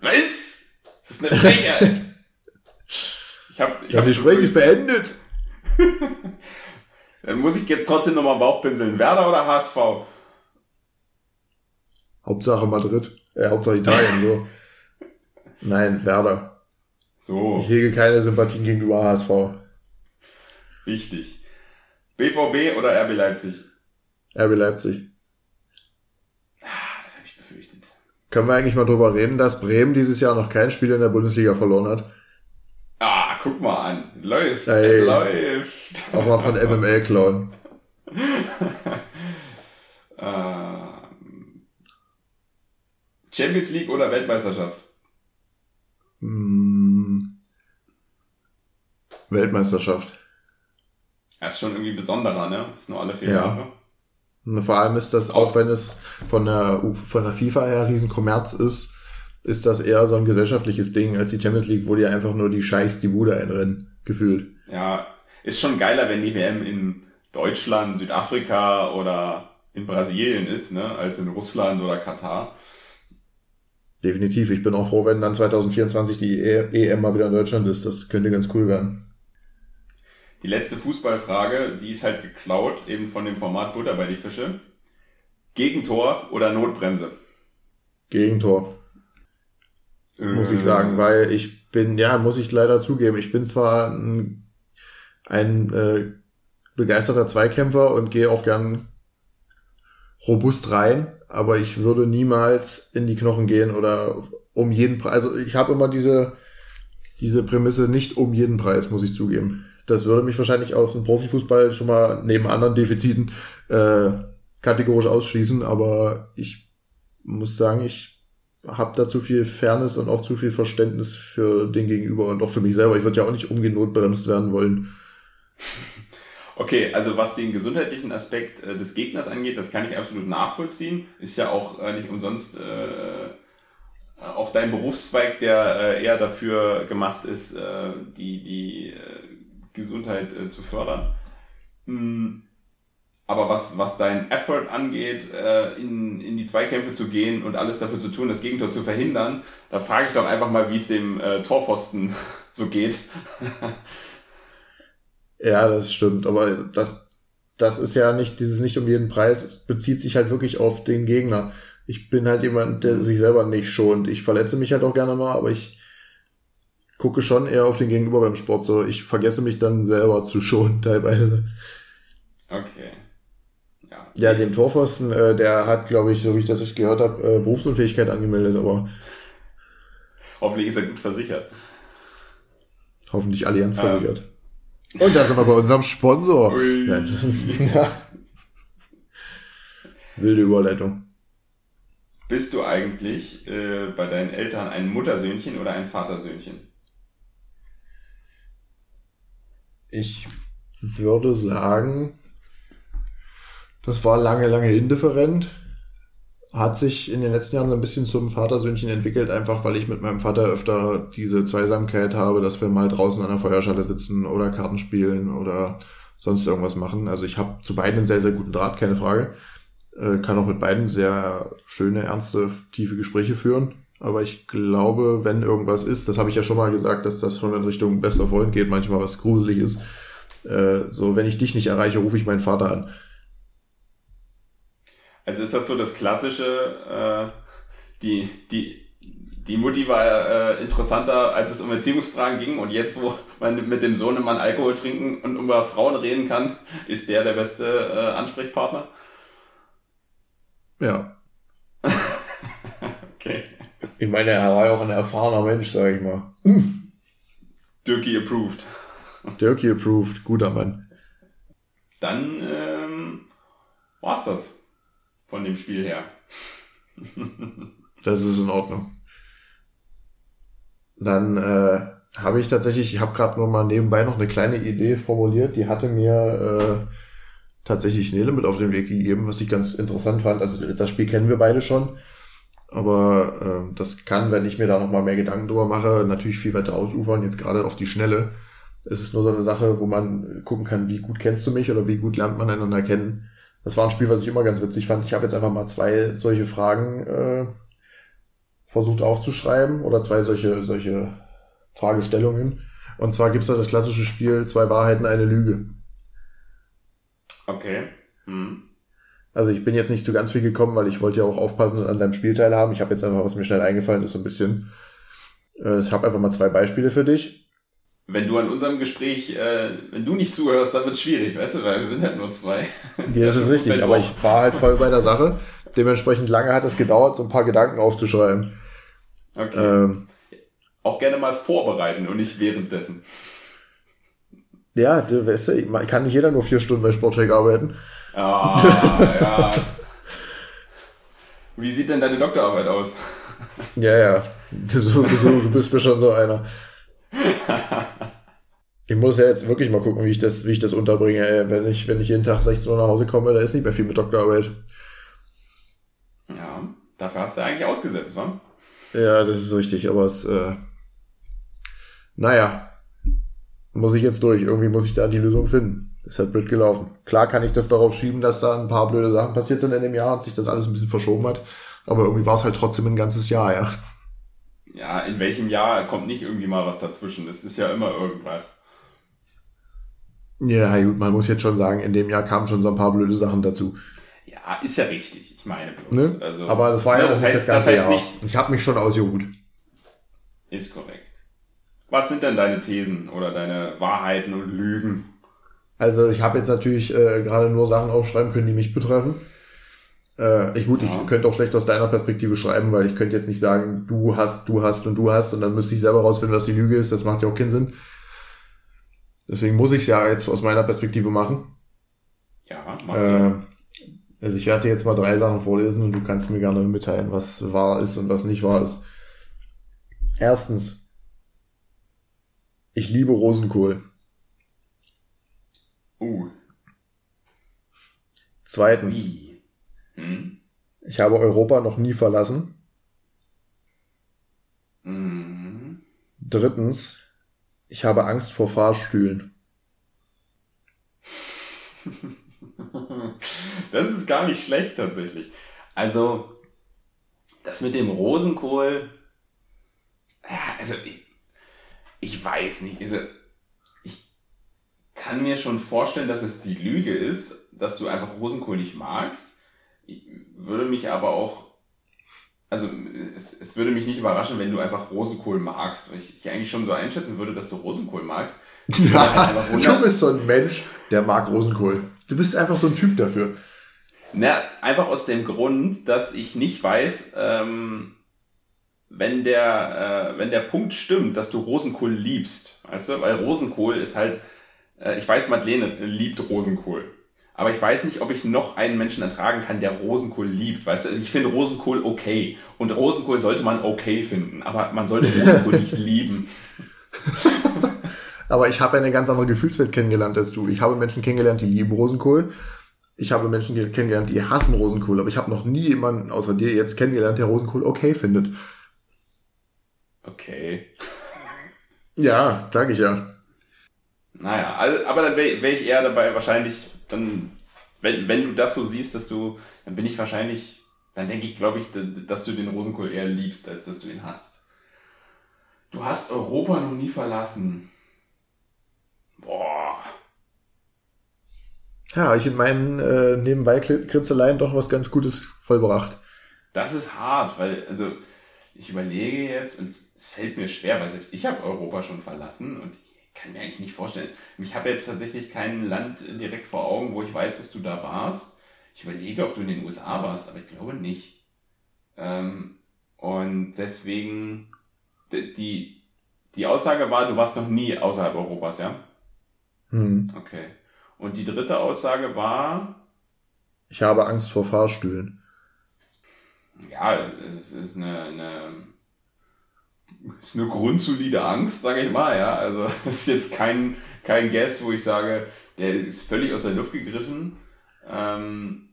A: Was? Das ist eine Frechheit.
B: Ich hab, ich das Gespräch ist beendet.
A: dann muss ich jetzt trotzdem nochmal Bauchpinseln. Werder oder HSV?
B: Hauptsache Madrid. Äh, Hauptsache Italien, so. Nein, Werder.
A: So.
B: Ich hege keine Sympathien gegenüber HSV.
A: Wichtig. BVB oder RB Leipzig?
B: RB Leipzig.
A: Ah, das habe ich befürchtet.
B: Können wir eigentlich mal drüber reden, dass Bremen dieses Jahr noch kein Spiel in der Bundesliga verloren hat?
A: Guck mal an. Läuft. Hey, läuft.
B: Auch mal von MML klauen.
A: ähm, Champions League oder Weltmeisterschaft?
B: Hm. Weltmeisterschaft.
A: Das ist schon irgendwie besonderer, ne? Das ist nur alle vier ja. Jahre.
B: Und vor allem ist das, auch wenn es von der, von der FIFA her Riesenkommerz ist, ist das eher so ein gesellschaftliches Ding als die Champions League, wo die einfach nur die Scheichs die Bude einrennen, gefühlt.
A: Ja, ist schon geiler, wenn die WM in Deutschland, Südafrika oder in Brasilien ist, ne, als in Russland oder Katar.
B: Definitiv. Ich bin auch froh, wenn dann 2024 die EM mal wieder in Deutschland ist. Das könnte ganz cool werden.
A: die letzte Fußballfrage, die ist halt geklaut, eben von dem Format Butter bei die Fische. Gegentor oder Notbremse?
B: Gegentor. Muss ich sagen, äh. weil ich bin, ja, muss ich leider zugeben, ich bin zwar ein, ein äh, begeisterter Zweikämpfer und gehe auch gern robust rein, aber ich würde niemals in die Knochen gehen oder um jeden Preis. Also ich habe immer diese, diese Prämisse nicht um jeden Preis, muss ich zugeben. Das würde mich wahrscheinlich auch im Profifußball schon mal neben anderen Defiziten äh, kategorisch ausschließen, aber ich muss sagen, ich habe da zu viel Fairness und auch zu viel Verständnis für den Gegenüber und auch für mich selber. Ich würde ja auch nicht umgenotbremst werden wollen.
A: Okay, also was den gesundheitlichen Aspekt äh, des Gegners angeht, das kann ich absolut nachvollziehen. Ist ja auch äh, nicht umsonst äh, auch dein Berufszweig, der äh, eher dafür gemacht ist, äh, die, die äh, Gesundheit äh, zu fördern. Hm. Aber was, was dein Effort angeht, äh, in, in die Zweikämpfe zu gehen und alles dafür zu tun, das Gegentor zu verhindern, da frage ich doch einfach mal, wie es dem äh, Torpfosten so geht.
B: ja, das stimmt. Aber das, das ist ja nicht, dieses nicht um jeden Preis, bezieht sich halt wirklich auf den Gegner ich bin halt jemand, der sich selber nicht schont. Ich verletze mich halt auch gerne mal, aber ich gucke schon eher auf den Gegenüber beim Sport. So, ich vergesse mich dann selber zu schonen teilweise.
A: Okay.
B: Ja, ja den Torpfosten, äh, der hat, glaube ich, so wie ich das gehört habe, äh, Berufsunfähigkeit angemeldet, aber.
A: Hoffentlich ist er gut versichert.
B: Hoffentlich Allianz ja. versichert. Und da sind wir bei unserem Sponsor. ja. Wilde Überleitung.
A: Bist du eigentlich äh, bei deinen Eltern ein Muttersöhnchen oder ein Vatersöhnchen?
B: Ich würde sagen, das war lange, lange indifferent. Hat sich in den letzten Jahren so ein bisschen zum Vatersöhnchen entwickelt, einfach weil ich mit meinem Vater öfter diese Zweisamkeit habe, dass wir mal draußen an der Feuerschale sitzen oder Karten spielen oder sonst irgendwas machen. Also ich habe zu beiden einen sehr, sehr guten Draht, keine Frage. Äh, kann auch mit beiden sehr schöne, ernste, tiefe Gespräche führen. Aber ich glaube, wenn irgendwas ist, das habe ich ja schon mal gesagt, dass das schon in Richtung bester Freund geht, manchmal was gruselig ist. Äh, so, wenn ich dich nicht erreiche, rufe ich meinen Vater an.
A: Also ist das so das klassische, äh, die, die, die Mutti war äh, interessanter, als es um Erziehungsfragen ging und jetzt, wo man mit dem Sohnemann Alkohol trinken und über Frauen reden kann, ist der der beste äh, Ansprechpartner?
B: Ja. okay. Ich meine, er war ja auch ein erfahrener Mensch, sag ich mal.
A: Dirkie approved.
B: Dirkie approved, guter Mann.
A: Dann ähm, war's das von dem Spiel her.
B: das ist in Ordnung. Dann äh, habe ich tatsächlich, ich habe gerade nur mal nebenbei noch eine kleine Idee formuliert, die hatte mir äh, tatsächlich Nele mit auf den Weg gegeben, was ich ganz interessant fand. Also das Spiel kennen wir beide schon. Aber äh, das kann, wenn ich mir da nochmal mehr Gedanken drüber mache, natürlich viel weiter ausufern, jetzt gerade auf die Schnelle. Es ist nur so eine Sache, wo man gucken kann, wie gut kennst du mich oder wie gut lernt man einander kennen. Das war ein Spiel, was ich immer ganz witzig fand. Ich habe jetzt einfach mal zwei solche Fragen äh, versucht aufzuschreiben oder zwei solche, solche Fragestellungen. Und zwar gibt's da das klassische Spiel, zwei Wahrheiten, eine Lüge.
A: Okay. Hm.
B: Also ich bin jetzt nicht zu ganz viel gekommen, weil ich wollte ja auch aufpassen und an deinem Spielteil haben. Ich habe jetzt einfach, was mir schnell eingefallen ist, so ein bisschen. Äh, ich habe einfach mal zwei Beispiele für dich.
A: Wenn du an unserem Gespräch, äh, wenn du nicht zuhörst, dann wird es schwierig, weißt du, weil wir sind halt nur zwei.
B: ja, das ist richtig, aber ich war halt voll bei der Sache. Dementsprechend lange hat es gedauert, so ein paar Gedanken aufzuschreiben.
A: Okay. Ähm, auch gerne mal vorbereiten und nicht währenddessen.
B: Ja, du weißt ja, kann nicht jeder nur vier Stunden bei Sportcheck arbeiten.
A: Ah, ja. Wie sieht denn deine Doktorarbeit aus?
B: Ja, ja. Du, du, du bist mir schon so einer. Ich muss ja jetzt wirklich mal gucken, wie ich das, wie ich das unterbringe. Ey. Wenn ich, wenn ich jeden Tag 16 Uhr nach Hause komme, da ist nicht mehr viel mit Doktorarbeit.
A: Ja, dafür hast du eigentlich ausgesetzt, wa?
B: Ja, das ist richtig, aber es, äh, naja, muss ich jetzt durch. Irgendwie muss ich da die Lösung finden. Ist halt blöd gelaufen. Klar kann ich das darauf schieben, dass da ein paar blöde Sachen passiert sind in dem Jahr und sich das alles ein bisschen verschoben hat. Aber irgendwie war es halt trotzdem ein ganzes Jahr, ja.
A: Ja, in welchem Jahr kommt nicht irgendwie mal was dazwischen? Es ist ja immer irgendwas.
B: Ja, gut, man muss jetzt schon sagen, in dem Jahr kamen schon so ein paar blöde Sachen dazu.
A: Ja, ist ja richtig. Ich meine bloß.
B: Ne?
A: Also,
B: Aber das war ja
A: ne, das heißt,
B: das
A: das
B: ganze
A: heißt
B: Jahr.
A: nicht,
B: Ich habe mich schon ausgeruht.
A: ist korrekt. Was sind denn deine Thesen oder deine Wahrheiten und Lügen?
B: Also ich habe jetzt natürlich äh, gerade nur Sachen aufschreiben können, die mich betreffen. Äh, ich gut,
A: Ja.
B: ich könnte auch schlecht aus deiner Perspektive schreiben, weil ich könnte jetzt nicht sagen, du hast, du hast und du hast und dann müsste ich selber rausfinden, was die Lüge ist. Das macht ja auch keinen Sinn. Deswegen muss ich es ja jetzt aus meiner Perspektive machen.
A: Ja, macht
B: Äh, also ich werde dir jetzt mal drei Sachen vorlesen und du kannst mir gerne mitteilen, was wahr ist und was nicht wahr ist. Erstens, ich liebe Rosenkohl.
A: Uh,
B: Zweitens,
A: wie? Hm?
B: ich habe Europa noch nie verlassen.
A: Mhm.
B: Drittens, ich habe Angst vor Fahrstühlen.
A: Das ist gar nicht schlecht tatsächlich. Also, das mit dem Rosenkohl, ja, also ich, ich weiß nicht, also ich kann mir schon vorstellen, dass es die Lüge ist, dass du einfach Rosenkohl nicht magst. Ich würde mich aber auch, also es, es würde mich nicht überraschen, wenn du einfach Rosenkohl magst, weil ich, ich eigentlich schon so einschätzen würde, dass du Rosenkohl magst.
B: Ja, du bist so ein Mensch, der mag Rosenkohl. Du bist einfach so ein Typ dafür.
A: Na, einfach aus dem Grund, dass ich nicht weiß, ähm, wenn der, äh, wenn der Punkt stimmt, dass du Rosenkohl liebst, weißt du, weil Rosenkohl ist halt, äh, ich weiß, Madeleine liebt Rosenkohl. Aber ich weiß nicht, ob ich noch einen Menschen ertragen kann, der Rosenkohl liebt. Weißt du, ich finde Rosenkohl okay. Und Rosenkohl sollte man okay finden. Aber man sollte Rosenkohl nicht lieben.
B: Aber ich habe eine ganz andere Gefühlswelt kennengelernt als du. Ich habe Menschen kennengelernt, die lieben Rosenkohl. Ich habe Menschen ge- kennengelernt, die hassen Rosenkohl. Aber ich habe noch nie jemanden außer dir jetzt kennengelernt, der Rosenkohl okay findet.
A: Okay.
B: Ja, sag ich ja.
A: Naja, also, aber dann wäre wär ich eher dabei, wahrscheinlich, dann, wenn, wenn du das so siehst, dass du, dann bin ich wahrscheinlich, dann denke ich, glaube ich, dass du den Rosenkohl eher liebst, als dass du ihn hast. Du hast Europa noch nie verlassen. Boah.
B: Ja, ich in meinen äh, nebenbei Kritzeleien doch was ganz Gutes vollbracht.
A: Das ist hart, weil, also, ich überlege jetzt, und es, es fällt mir schwer, weil selbst ich habe Europa schon verlassen und ich kann mir eigentlich nicht vorstellen. Ich habe jetzt tatsächlich kein Land direkt vor Augen, wo ich weiß, dass du da warst. Ich überlege, ob du in den USA warst, aber ich glaube nicht. Ähm, und deswegen, die, die Aussage war, du warst noch nie außerhalb Europas, ja?
B: Hm.
A: Okay. Und die dritte Aussage war,
B: Ich habe Angst vor Fahrstühlen.
A: ja, es ist eine, eine, ist eine grundsolide Angst, sage ich mal, ja. Also ist jetzt kein, kein Guess, wo ich sage, der ist völlig aus der Luft gegriffen. Ähm,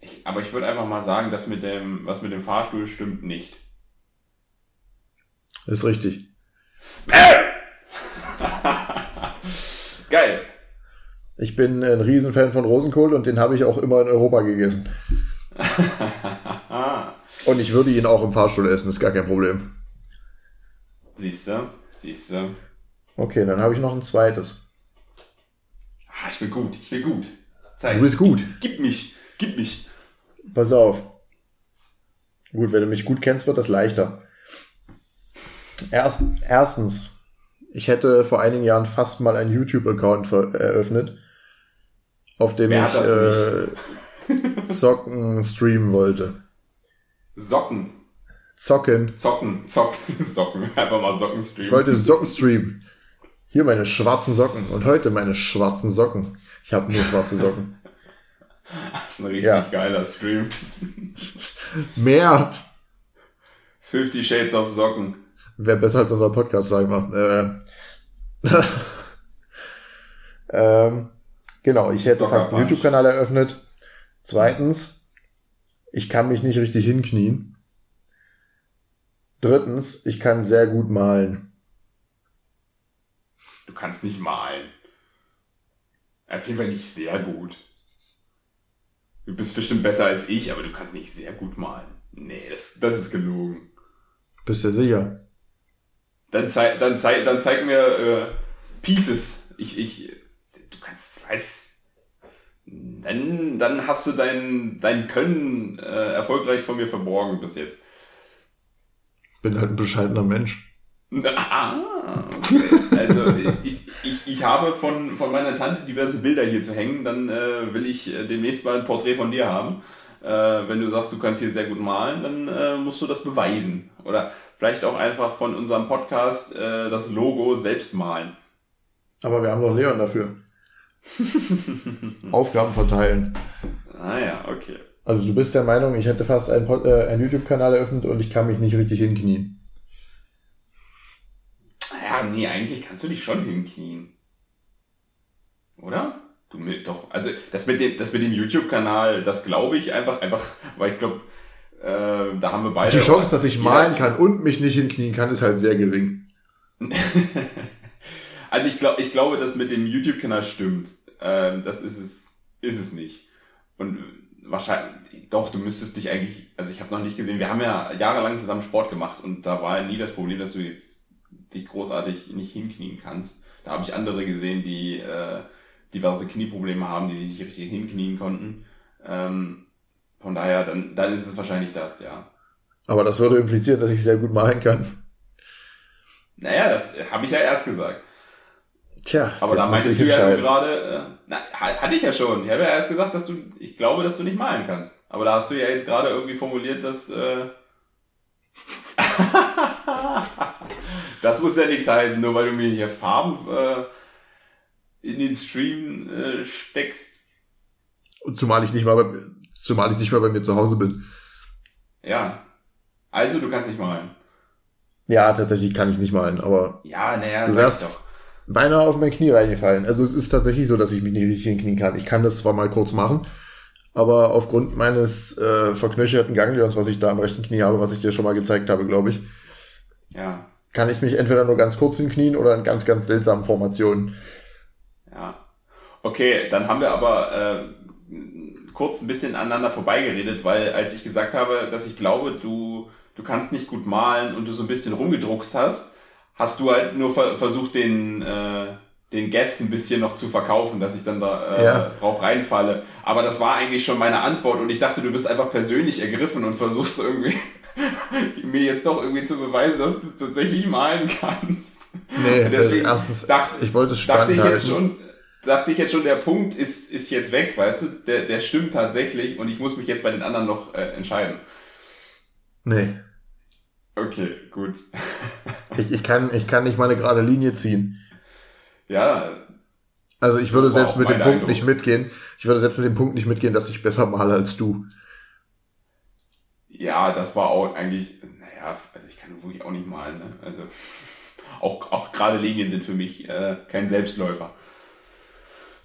A: ich, aber ich würde einfach mal sagen, dass mit dem, was mit dem Fahrstuhl stimmt nicht.
B: Ist richtig.
A: Geil.
B: Ich bin ein Riesenfan von Rosenkohl und den habe ich auch immer in Europa gegessen. Und ich würde ihn auch im Fahrstuhl essen, ist gar kein Problem.
A: Siehst du? Siehst du?
B: Okay, dann habe ich noch ein zweites.
A: Ah, ich bin gut, ich bin gut. Zeig.
B: Du bist gut.
A: Gib mich, gib mich.
B: Pass auf. Gut, wenn du mich gut kennst, wird das leichter. Erst, erstens, ich hätte vor einigen Jahren fast mal einen YouTube-Account eröffnet, auf dem
A: Wer
B: ich äh, Zocken streamen wollte.
A: Socken.
B: Zocken.
A: Zocken, zocken, Socken. Einfach mal Socken
B: Ich
A: streamen.
B: wollte Socken streamen. Hier meine schwarzen Socken und heute meine schwarzen Socken. Ich habe nur schwarze Socken.
A: Das ist ein richtig
B: Ja.
A: geiler Stream.
B: Mehr
A: 50 Shades of Socken.
B: wäre besser als unser Podcast, sag ich mal. Äh, ähm, genau, ich hätte
A: Soccer
B: fast einen. YouTube-Kanal eröffnet. Zweitens, ich kann mich nicht richtig hinknien. Drittens, ich kann sehr gut malen.
A: Du kannst nicht malen. Auf jeden Fall nicht sehr gut. Du bist bestimmt besser als ich, aber du kannst nicht sehr gut malen. Nee, das, das ist gelogen.
B: Bist du sicher?
A: Dann, zei dann, zei dann zeig mir, äh, Pieces. Ich, ich, du kannst, weiß, dann, dann hast du dein, dein Können äh, erfolgreich von mir verborgen bis jetzt.
B: Bin halt ein bescheidener Mensch.
A: Ah, okay. Also ich, ich, ich habe von, von meiner Tante diverse Bilder hier zu hängen, dann äh, will ich äh, demnächst mal ein Porträt von dir haben. Äh, wenn du sagst, du kannst hier sehr gut malen, dann äh, musst du das beweisen. Oder vielleicht auch einfach von unserem Podcast äh, das Logo selbst malen.
B: Aber wir haben doch Leon dafür. Aufgaben verteilen.
A: Ah ja, okay.
B: Also du bist der Meinung, ich hätte fast einen, äh, einen YouTube-Kanal eröffnet und ich kann mich nicht richtig hinknien.
A: Ja, nee, eigentlich kannst du dich schon hinknien. Oder? Du mit, doch. Also das mit dem, das mit dem YouTube-Kanal, das glaube ich einfach, einfach, weil ich glaube, äh, da haben wir beide.
B: Die Chance, dass ich malen kann und mich nicht hinknien kann, ist halt sehr gering.
A: also ich glaube, ich glaube, das mit dem YouTube-Kanal stimmt. Ähm, das ist es, ist es nicht. Und wahrscheinlich, doch, du müsstest dich eigentlich, also ich habe noch nicht gesehen, wir haben ja jahrelang zusammen Sport gemacht und da war ja nie das Problem, dass du jetzt dich großartig nicht hinknien kannst. Da habe ich andere gesehen, die äh, diverse Knieprobleme haben, die sich nicht richtig hinknien konnten. Ähm, von daher, dann, dann ist es wahrscheinlich das, ja.
B: Aber das würde implizieren, dass ich sehr gut malen kann.
A: Naja, das habe ich ja erst gesagt.
B: Tja,
A: Aber da meintest du ja gerade, äh, na, ha- hatte ich ja schon. Ich habe ja erst gesagt, dass du, ich glaube, dass du nicht malen kannst. Aber da hast du ja jetzt gerade irgendwie formuliert, dass, äh, das muss ja nichts heißen, nur weil du mir hier Farben, äh, in den Stream, äh, steckst.
B: Und zumal ich nicht mal bei, zumal ich nicht mal bei mir zu Hause bin.
A: Ja. Also, du kannst nicht malen.
B: Ja, tatsächlich kann ich nicht malen, aber
A: Ja, naja,
B: Du wärst-
A: doch.
B: Beinahe auf mein Knie reingefallen. Also es ist tatsächlich so, dass ich mich nicht richtig hinknien kann. Ich kann das zwar mal kurz machen, aber aufgrund meines äh, verknöcherten Ganglions, was ich da am rechten Knie habe, was ich dir schon mal gezeigt habe, glaube ich,
A: Ja,
B: kann ich mich entweder nur ganz kurz hinknien oder in ganz, ganz seltsamen Formationen.
A: Ja. Okay, dann haben wir aber äh, kurz ein bisschen aneinander vorbeigeredet, weil als ich gesagt habe, dass ich glaube, du, du kannst nicht gut malen und du so ein bisschen rumgedruckst hast, hast du halt nur ver versucht, den, äh, den Guest ein bisschen noch zu verkaufen, dass ich dann da äh,
B: Ja.
A: drauf reinfalle. Aber das war eigentlich schon meine Antwort und ich dachte, du bist einfach persönlich ergriffen und versuchst irgendwie mir jetzt doch irgendwie zu beweisen, dass du tatsächlich malen kannst.
B: Nee,
A: Deswegen
B: erstens,
A: dachte-
B: ich wollte es
A: dachte ich jetzt
B: halten.
A: schon, dachte ich jetzt schon, der Punkt ist, ist jetzt weg, weißt du, der, der stimmt tatsächlich und ich muss mich jetzt bei den anderen noch äh, entscheiden.
B: Nee,
A: Okay, gut.
B: ich, ich, kann, ich kann nicht mal eine gerade Linie ziehen.
A: Ja,
B: Also ich würde selbst mit dem Punkt
A: Eindruck.
B: nicht mitgehen. Ich würde selbst mit dem Punkt nicht mitgehen, dass ich besser male als du.
A: ja, das war auch eigentlich, naja, also ich kann wirklich auch nicht malen, ne? Also auch, auch gerade Linien sind für mich äh, kein Selbstläufer.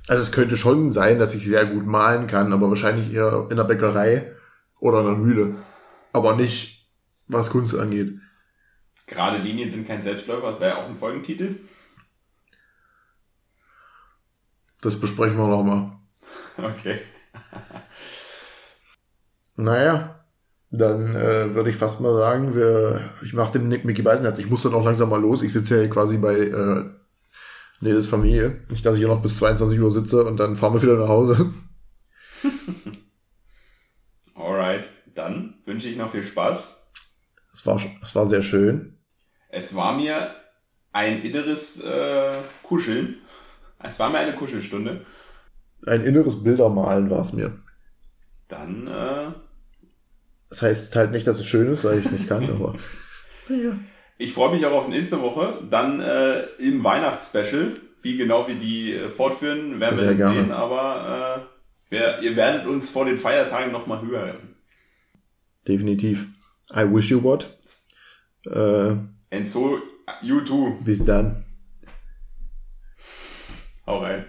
B: Also es könnte schon sein, dass ich sehr gut malen kann, aber wahrscheinlich eher in der Bäckerei oder in der Mühle. Aber nicht, was Kunst angeht.
A: Gerade Linien sind kein Selbstläufer, das wäre ja auch ein Folgentitel.
B: Das besprechen wir nochmal.
A: Okay.
B: Naja, dann äh, würde ich fast mal sagen, wir, ich mache dem Nick Mickey Beisenherz. Ich muss dann auch langsam mal los. Ich sitze ja hier quasi bei äh, Nedes Familie. Nicht, dass ich hier noch bis 22 Uhr sitze und dann fahren wir wieder nach Hause.
A: Alright, dann wünsche ich noch viel Spaß.
B: Es war, es war sehr schön.
A: Es war mir ein inneres äh, Kuscheln. Es war mir eine Kuschelstunde.
B: Ein inneres Bildermalen war es mir.
A: Dann, äh,
B: Das heißt halt nicht, dass es schön ist, weil ich es nicht kann, aber
A: ich freue mich auch auf nächste Woche. Dann äh, im Weihnachtsspecial. Wie genau wir die äh, fortführen, werden
B: Sehr
A: wir dann
B: gerne.
A: sehen. Aber äh, wir, ihr werdet uns vor den Feiertagen nochmal hören.
B: definitiv. I wish you what. Äh,
A: And so, you too.
B: bis dann.
A: Hau rein.